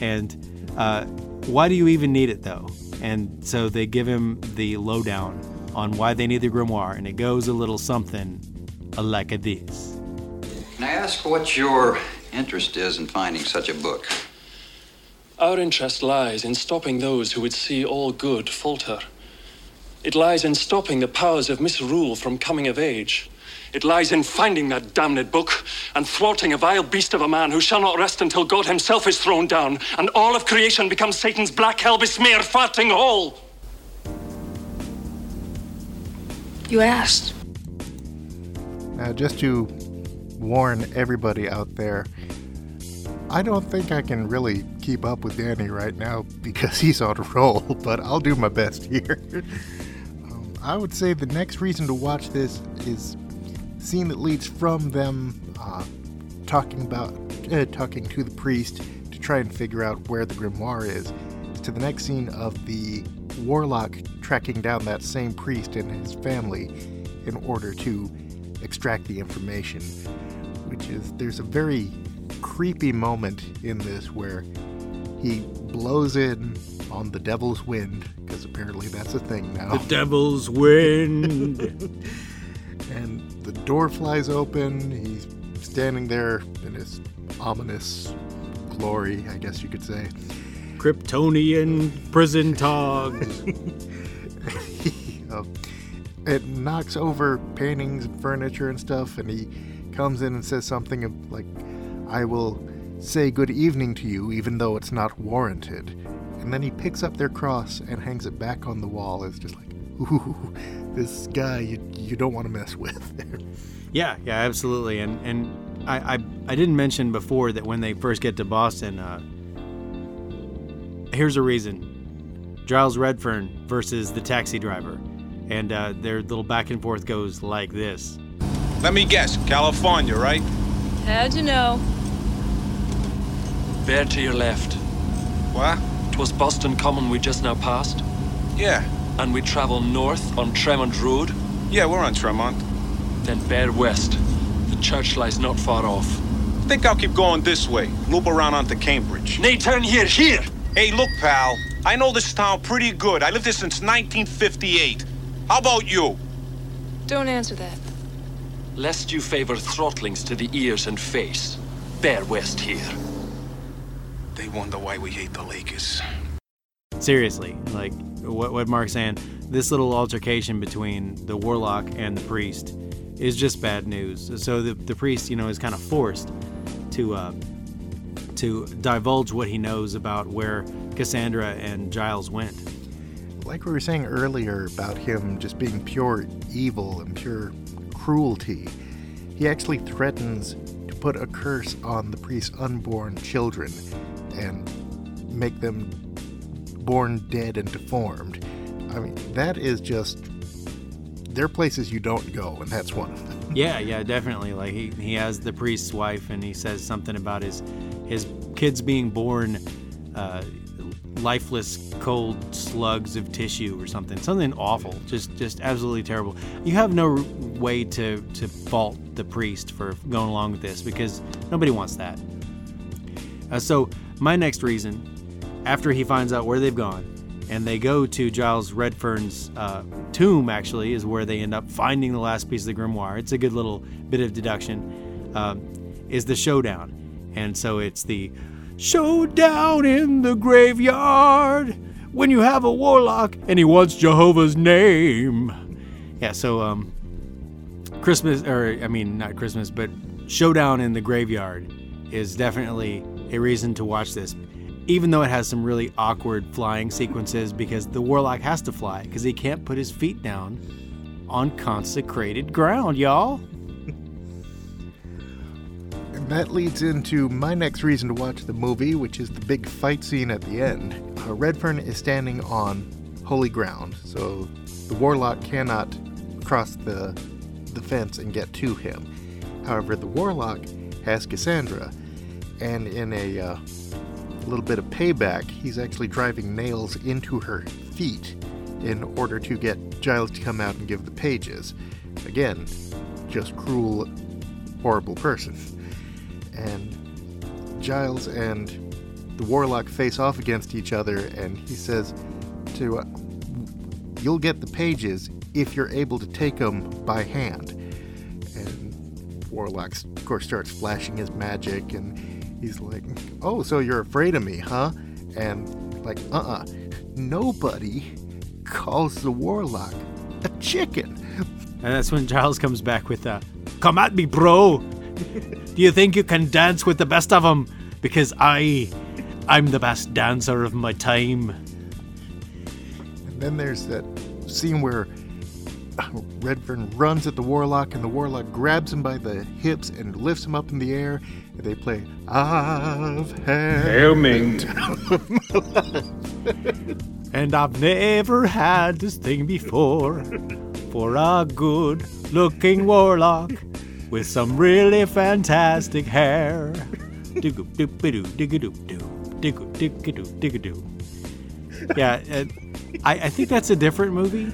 and uh, why do you even need it though?" And so they give him the lowdown on why they need the grimoire, and it goes a little something like this. Can I ask what your interest is in finding such a book? Our interest lies in stopping those who would see all good falter. It lies in stopping the powers of misrule from coming of age. It lies in finding that damned book and thwarting a vile beast of a man who shall not rest until God himself is thrown down and all of creation becomes Satan's black hell besmeared farting hole. You asked. Now, just to warn everybody out there, I don't think I can really keep up with Danny right now *laughs* because he's on a roll, *laughs* but I'll do my best *laughs* here. um, I would say the next reason to watch this is scene that leads from them uh, talking about uh, talking to the priest to try and figure out where the grimoire is, to the next scene of the warlock tracking down that same priest and his family in order to extract the information. Which is there's a very creepy moment in this where he blows in on the devil's wind, because apparently that's a thing now. The devil's wind. *laughs* and the door flies open. He's standing there in his ominous glory, I guess you could say. Kryptonian prison togs. *laughs* It knocks over paintings and furniture and stuff, and he comes in and says something like, I will say good evening to you, even though it's not warranted. And then he picks up their cross and hangs it back on the wall. It's just like, ooh, this guy you, you don't want to mess with. *laughs* Yeah, yeah, absolutely. And and I, I I didn't mention before that when they first get to Boston, uh, here's a reason: Giles Redfern versus the taxi driver, and uh, their little back and forth goes like this. Let me guess, California, right? How'd you know? Bear to your left. What? Twas Boston Common we just now passed. Yeah. And we travel north on Tremont Road. Yeah, we're on Tremont. Then bear west. The church lies not far off. Think I'll keep going this way. Loop around onto Cambridge. Nay, turn here, here! Hey, look, pal. I know this town pretty good. I lived here since 1958. How about you? Don't answer that. Lest you favor throttlings to the ears and face, bear west here. They wonder why we hate the Lakers. Seriously, like what what Mark's saying, this little altercation between the warlock and the priest is just bad news. So the the priest, you know, is kind of forced to uh, to divulge what he knows about where Cassandra and Giles went. Like we were saying earlier about him just being pure evil and pure cruelty, he actually threatens to put a curse on the priest's unborn children and make them born dead and deformed. I mean, that is just. There are places you don't go, and that's one of them. Yeah, yeah, definitely. Like he, he has the priest's wife, and he says something about his his kids being born uh, lifeless, cold slugs of tissue or something. Something awful. Just just absolutely terrible. You have no way to to fault the priest for going along with this because nobody wants that. Uh, so my next reason, after he finds out where they've gone, and they go to Giles Redfern's uh, tomb, actually, is where they end up finding the last piece of the grimoire. It's a good little bit of deduction. Um, is the showdown, and so it's the showdown in the graveyard when you have a warlock and he wants Jehovah's name. Yeah, so um, Christmas, or I mean, not Christmas, but showdown in the graveyard is definitely a reason to watch this even though it has some really awkward flying sequences because the warlock has to fly because he can't put his feet down on consecrated ground, y'all. That leads into my next reason to watch the movie, which is the big fight scene at the end. Uh, Redfern is standing on holy ground, so the warlock cannot cross the the fence and get to him. However, the warlock has Cassandra, and in a uh, little bit of payback, he's actually driving nails into her feet in order to get Giles to come out and give the pages. Again, just cruel, horrible person. And Giles and the warlock face off against each other, and he says to, uh, You'll get the pages if you're able to take them by hand. And Warlock, of course, starts flashing his magic, and he's like, Oh, so you're afraid of me, huh? And, like, uh uh-uh. uh Nobody calls the warlock a chicken. And that's when Giles comes back with a, Come at me, bro! Do you think you can dance with the best of them? Because I, I'm the best dancer of my time. And then there's that scene where Redfern runs at the warlock, and the warlock grabs him by the hips and lifts him up in the air. And they play I've had Hail Ming. *laughs* and I've never had this thing before. For a good looking warlock with some really fantastic hair. Digga doo digga doo doo digga digga doo digga doo. Yeah, I, I think that's a different movie,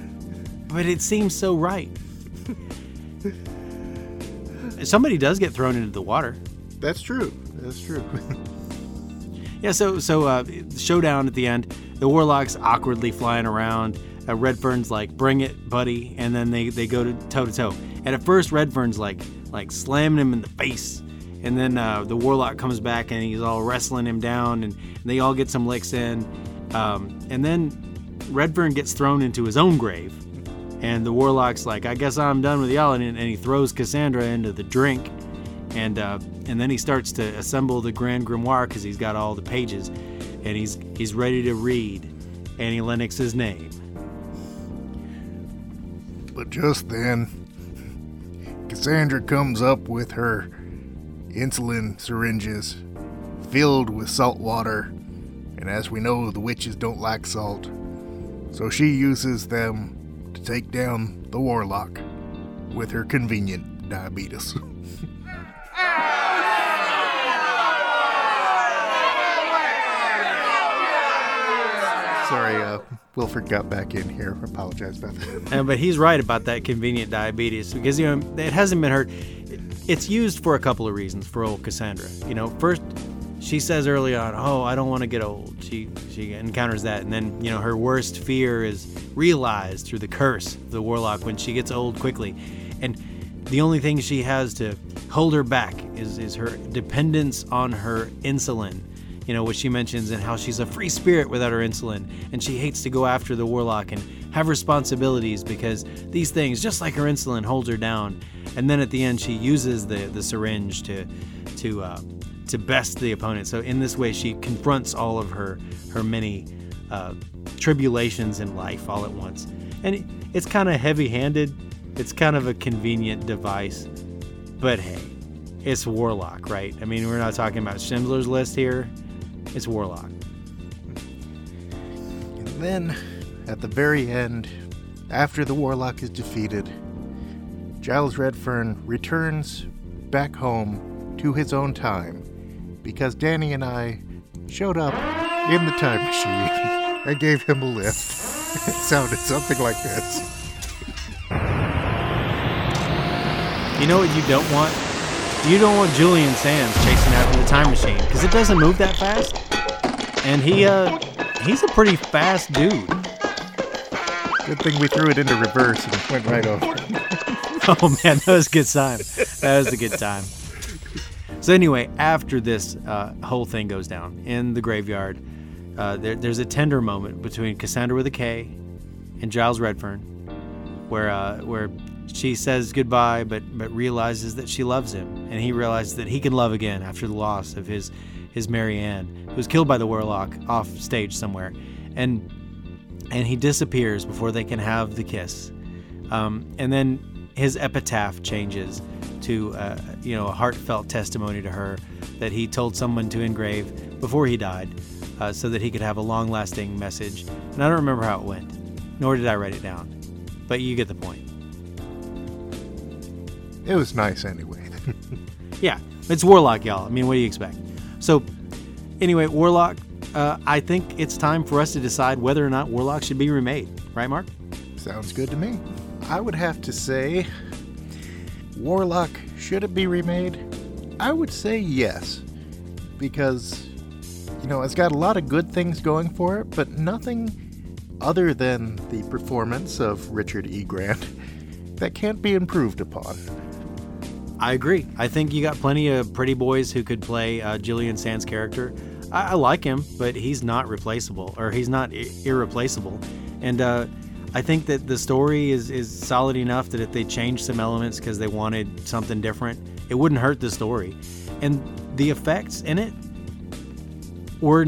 but it seems so right. Somebody does get thrown into the water. That's true. That's true. *laughs* Yeah, so so uh, showdown at the end. The warlocks awkwardly flying around. Uh, Redfern's like, "Bring it, buddy," and then they they go to toe to toe. And at first, Redfern's like like slamming him in the face, and then uh, the warlock comes back and he's all wrestling him down, and, they all get some licks in, um, and then Redfern gets thrown into his own grave, and the warlock's like, "I guess I'm done with y'all," and, and he throws Cassandra into the drink, and uh, and then he starts to assemble the Grand Grimoire because he's got all the pages, and he's he's ready to read Annie Lennox's name. But just then, Cassandra comes up with her insulin syringes filled with salt water, and as we know, the witches don't like salt. So she uses them to take down the warlock with her convenient diabetes. *laughs* Ah! Sorry, uh, Wilford got back in here. Apologize about that. Uh, but he's right about that convenient diabetes because you know it hasn't been heard. It's used for a couple of reasons for old Cassandra. You know, first she says early on, "Oh, I don't want to get old." She she encounters that, and then you know her worst fear is realized through the curse of the warlock when she gets old quickly, and the only thing she has to hold her back is is her dependence on her insulin. You know what she mentions and how she's a free spirit without her insulin, and she hates to go after the warlock and have responsibilities because these things, just like her insulin, holds her down. And then at the end, she uses the the syringe to to uh, to best the opponent. So in this way, she confronts all of her her many uh, tribulations in life all at once. And it, it's kind of heavy-handed. It's kind of a convenient device, but hey, it's Warlock, right? I mean, we're not talking about Schindler's List here. It's Warlock. And then, at the very end, after the warlock is defeated, Giles Redfern returns back home to his own time because Danny and I showed up in the time machine *laughs* and gave him a lift. *laughs* it sounded something like this. You know what you don't want? You don't want Julian Sands chasing after the time machine because it doesn't move that fast. And he, uh, he's a pretty fast dude. Good thing we threw it into reverse and it went right over. *laughs* oh man, that was a good time. That was a good time. So anyway, after this uh, whole thing goes down in the graveyard, uh, there, there's a tender moment between Cassandra with a K and Giles Redfern, where uh, where she says goodbye, but but realizes that she loves him, and he realizes that he can love again after the loss of his his Mary Ann, who was killed by the warlock off stage somewhere, and and he disappears before they can have the kiss, um, and then his epitaph changes to uh, you know a heartfelt testimony to her that he told someone to engrave before he died, uh, so that he could have a long-lasting message. And I don't remember how it went, nor did I write it down, but you get the point. It was nice anyway. *laughs* Yeah, it's Warlock, y'all. I mean, what do you expect? So, anyway, Warlock. Uh, I think it's time for us to decide whether or not Warlock should be remade, right, Mark? Sounds good to me. I would have to say, Warlock, should it be remade? I would say yes. Because, you know, it's got a lot of good things going for it, but nothing other than the performance of Richard E. Grant *laughs* that can't be improved upon. I agree. I think you got plenty of pretty boys who could play uh, Julian Sands' character. I, I like him, but he's not replaceable, or he's not irreplaceable. And uh, I think that the story is, is solid enough that if they changed some elements because they wanted something different, it wouldn't hurt the story. And the effects in it were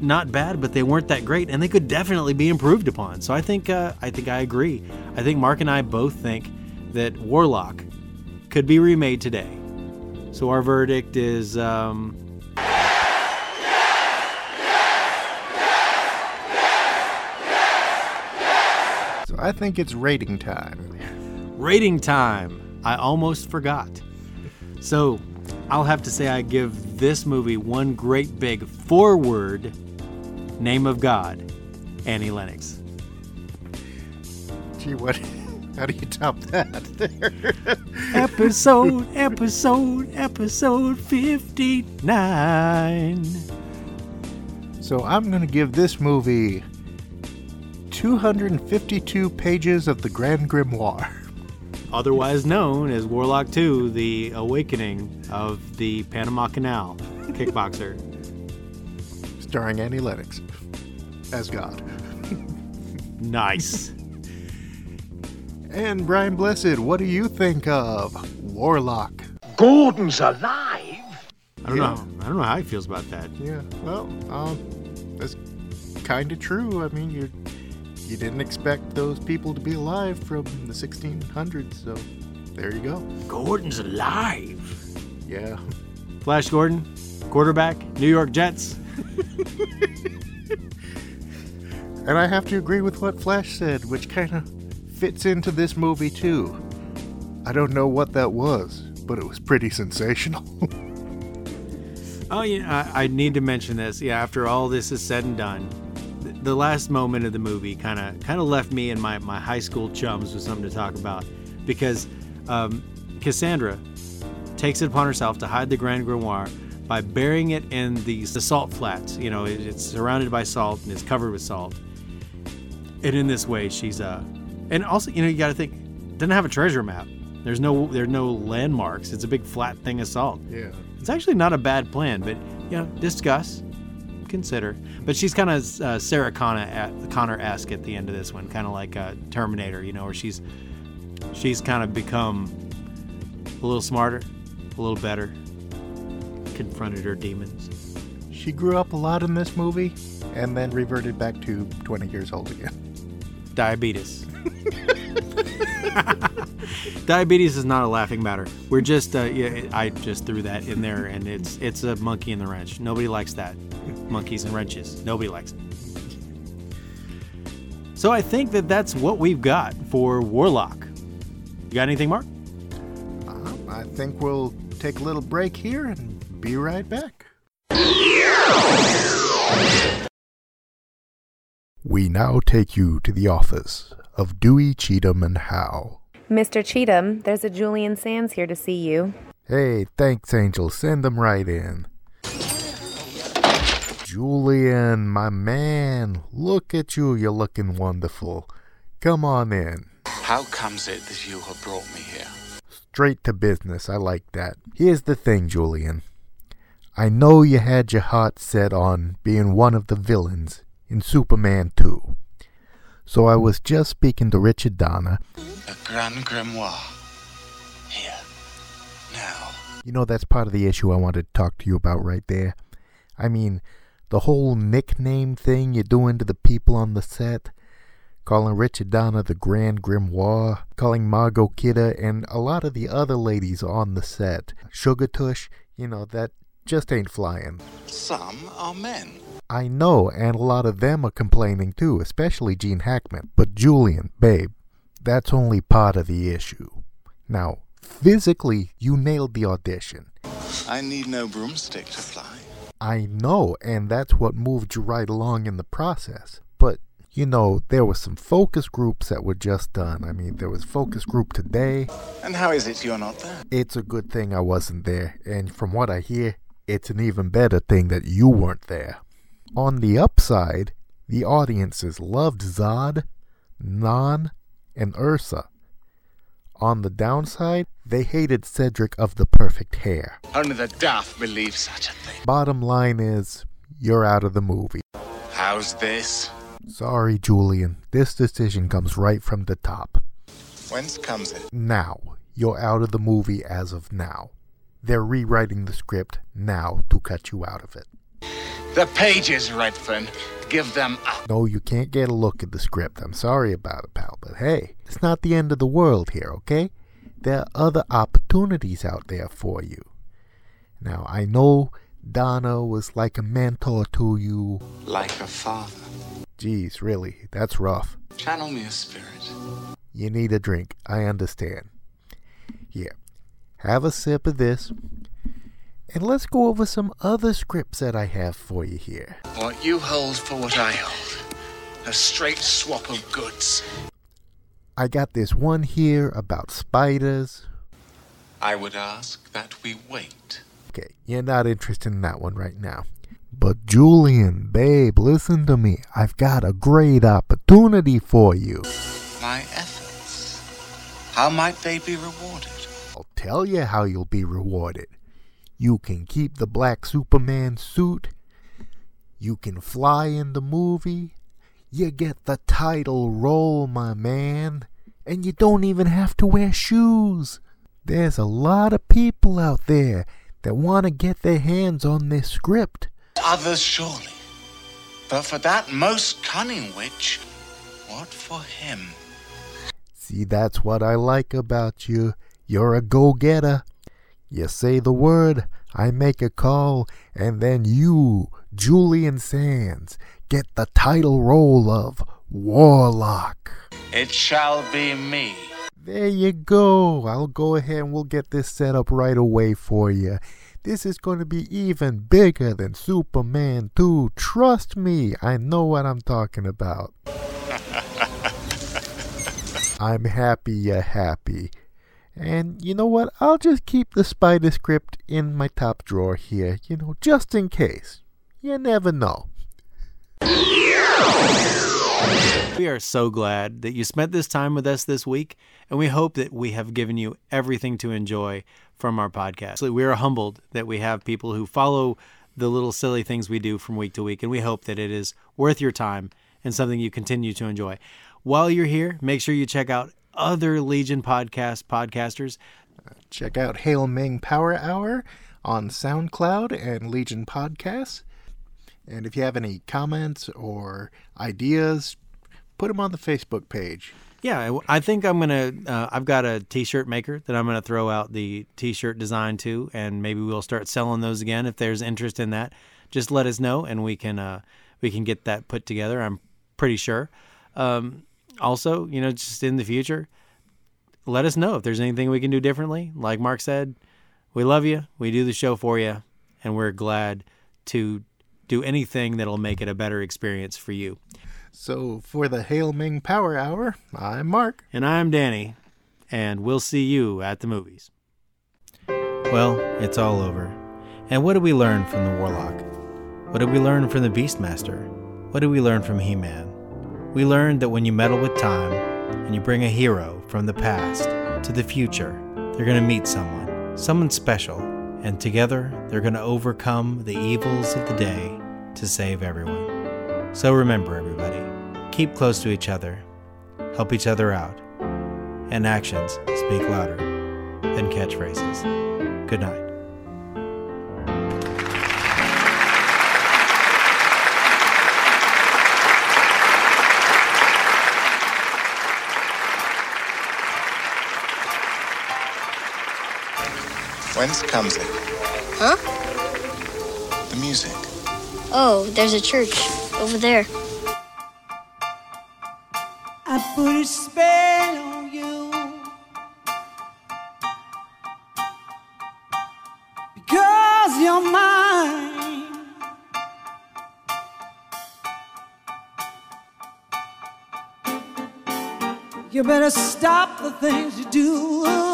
not bad, but they weren't that great, and they could definitely be improved upon. So I think uh, I think I agree. I think Mark and I both think that Warlock could be remade today. So our verdict is um, So I think it's rating time. rating time. I almost forgot. So I'll have to say I give this movie one great big forward name of God, Annie Lennox. Gee, what? How do you top that? *laughs* episode, episode, episode 59. So I'm going to give this movie 252 pages of the Grand Grimoire. Otherwise known as Warlock 2, the awakening of the Panama Canal kickboxer. Starring Annie Lennox as God. nice. And Brian Blessed, what do you think of Warlock? Gordon's alive. I don't know. I don't know how he feels about that. Yeah. Well, um, that's kind of true. I mean, you you didn't expect those people to be alive from the 1600s, so there you go. Gordon's alive. Yeah. Flash Gordon, quarterback, New York Jets. *laughs* And I have to agree with what Flash said, which kind of fits into this movie too. I don't know what that was, but it was pretty sensational. *laughs* Oh, yeah, I, I need to mention this. Yeah, after all this is said and done, th- the last moment of the movie kind of kind of left me and my, my high school chums with something to talk about because um, Kassandra takes it upon herself to hide the Grand Grimoire by burying it in the, the salt flats. You know, it, it's surrounded by salt and it's covered with salt. And in this way, she's uh, and also you know you got to think doesn't have a treasure map. There's no there's no landmarks. It's a big flat thing of salt. Yeah. It's actually not a bad plan, but you know, discuss, consider. But she's kind of uh, Sarah Connor Connor esque at the end of this one, kind of like uh, Terminator, you know, where she's she's kind of become a little smarter, a little better, confronted her demons. she grew up a lot in this movie and then reverted back to 20 years old again. Diabetes. *laughs* Diabetes is not a laughing matter. We're just, uh, yeah, I just threw that in there, and it's it's a monkey in the wrench. Nobody likes that. Monkeys and wrenches. Nobody likes it. So I think that that's what we've got for Warlock. You got anything, Mark? Um, I think we'll take a little break here and be right back. We now take you to the office of Dewey, Cheatham, and Howe. Mr. Cheatham, there's a Julian Sands here to see you. Hey, thanks, Angel. Send them right in. Julian, my man, look at you. You're looking wonderful. Come on in. How comes it that you have brought me here? Straight to business. I like that. Here's the thing, Julian. I know you had your heart set on being one of the villains in Superman 2. So I was just speaking to Richard Donner. The Grand Grimoire. Here. Now. You know, that's part of the issue I wanted to talk to you about right there. I mean, the whole nickname thing you're doing to the people on the set, calling Richard Donner the Grand Grimoire, calling Margot Kidder and a lot of the other ladies on the set, Sugar Tush, you know, that just ain't flying. Some are men. I know, and a lot of them are complaining too, especially Gene Hackman. But Julian, babe, that's only part of the issue. Now, physically, you nailed the audition. I need no broomstick to fly. I know, and that's what moved you right along in the process. But, you know, there were some focus groups that were just done. I mean, there was focus group today. And how is it you're not there? It's a good thing I wasn't there, and from what I hear, it's an even better thing that you weren't there. On the upside, the audiences loved Zod, Non, and Ursa. On the downside, they hated Cedric of the perfect hair. Only the daft believe such a thing. Bottom line is, you're out of the movie. How's this? Sorry, Julian. This decision comes right from the top. Whence comes it? Now, you're out of the movie as of now. They're rewriting the script now to cut you out of it. The pages, Redfern. Give them up. No, you can't get a look at the script. I'm sorry about it, pal, but hey, it's not the end of the world here, okay? There are other opportunities out there for you. Now, I know Donner was like a mentor to you. Like a father. Geez, really, that's rough. Channel me a spirit. You need a drink, I understand. Here, have a sip of this, and let's go over some other scripts that I have for you here. What you hold for what I hold. A straight swap of goods. I got this one here about spiders. I would ask that we wait. Okay, you're not interested in that one right now. But Julian, babe, listen to me. I've got a great opportunity for you. My efforts. How might they be rewarded? I'll tell you how you'll be rewarded. You can keep the black Superman suit. You can fly in the movie. You get the title role, my man. And you don't even have to wear shoes. There's a lot of people out there that want to get their hands on this script. Others surely. But for that most cunning witch, what for him? See, that's what I like about you. You're a go getter. You say the word, I make a call, and then you, Julian Sands, get the title role of Warlock. It shall be me. There you go. I'll go ahead and we'll get this set up right away for you. This is going to be even bigger than Superman 2. Trust me, I know what I'm talking about. *laughs* I'm happy you're happy. And you know what? I'll just keep the spider script in my top drawer here, you know, just in case. You never know. We are so glad that you spent this time with us this week, and we hope that we have given you everything to enjoy from our podcast. We are humbled that we have people who follow the little silly things we do from week to week, and we hope that it is worth your time and something you continue to enjoy. While you're here, make sure you check out other Legion podcast podcasters. Check out Hail Ming Power Hour on SoundCloud and Legion Podcasts. And if you have any comments or ideas, put them on the Facebook page. Yeah, I think I'm gonna. Uh, I've got a T-shirt maker that I'm gonna throw out the T-shirt design to, and maybe we'll start selling those again if there's interest in that. Just let us know, and we can uh, we can get that put together. I'm pretty sure. Um, also, you know, just in the future, let us know if there's anything we can do differently. Like Mark said, we love you. We do the show for you, and we're glad to do anything that'll make it a better experience for you. So, for the Hail Ming Power Hour, I'm Mark. And I'm Danny. And we'll see you at the movies. Well, it's all over. And what did we learn from the Warlock? What did we learn from the Beastmaster? What did we learn from He Man? We learned that when you meddle with time and you bring a hero from the past to the future, they're going to meet someone, someone special, and together they're going to overcome the evils of the day to save everyone. So remember, everybody, keep close to each other, help each other out, and actions speak louder than catchphrases. Good night. Whence comes it? Huh? The music. Oh, there's a church over there. I put a spell on you because you're mine. You better stop the things you do.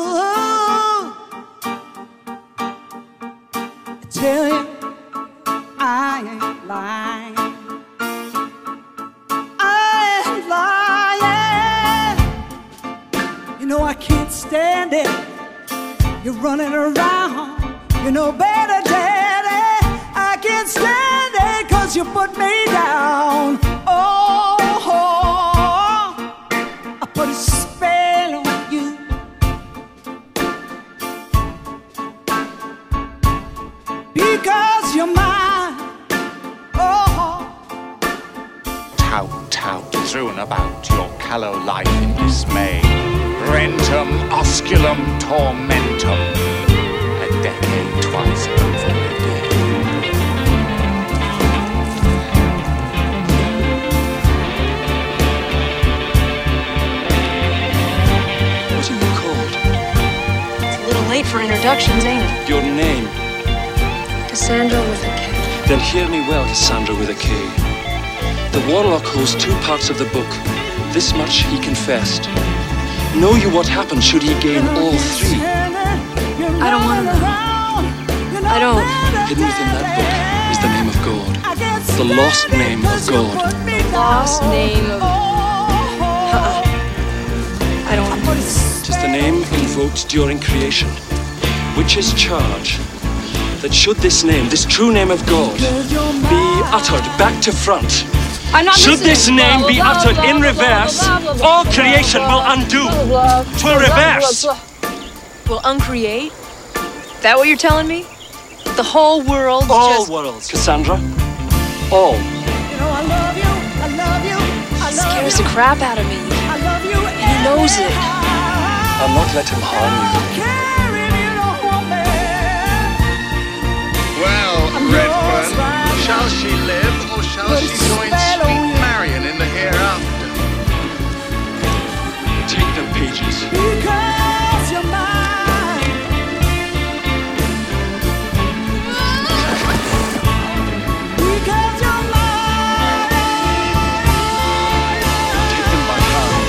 Osculum tormentum. A decade twice over a day. What are you called? It's a little late for introductions, ain't it? Your name. Kassandra with a K. Then hear me well, Kassandra with a K. The warlock holds two parts of the book. This much he confessed. Know you what happened should he gain all three? I don't want to know. I don't. Hidden within that book is the name of God. The lost name of God. The lost name of. Uh-uh. I don't want to. It is the name invoked during creation, which is charge that should this name, this true name of God, be uttered back to front, I'm not should this name be uttered in reverse, all creation will undo. Twill blah, reverse. Will uncreate? Is That what you're telling me? The whole world All just worlds, Kassandra. All. You know, I love you. I love you. I love scares the crap out of me. I love you. And he knows it. I'll not let him harm you. Shall she live or shall she join sweet oh, Marion in the hereafter? Take the pages. Because you're mine. Because you're Take them by hand.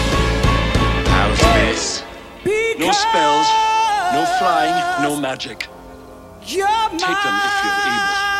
How's this? No spells, no flying, no magic. Take them if you're able.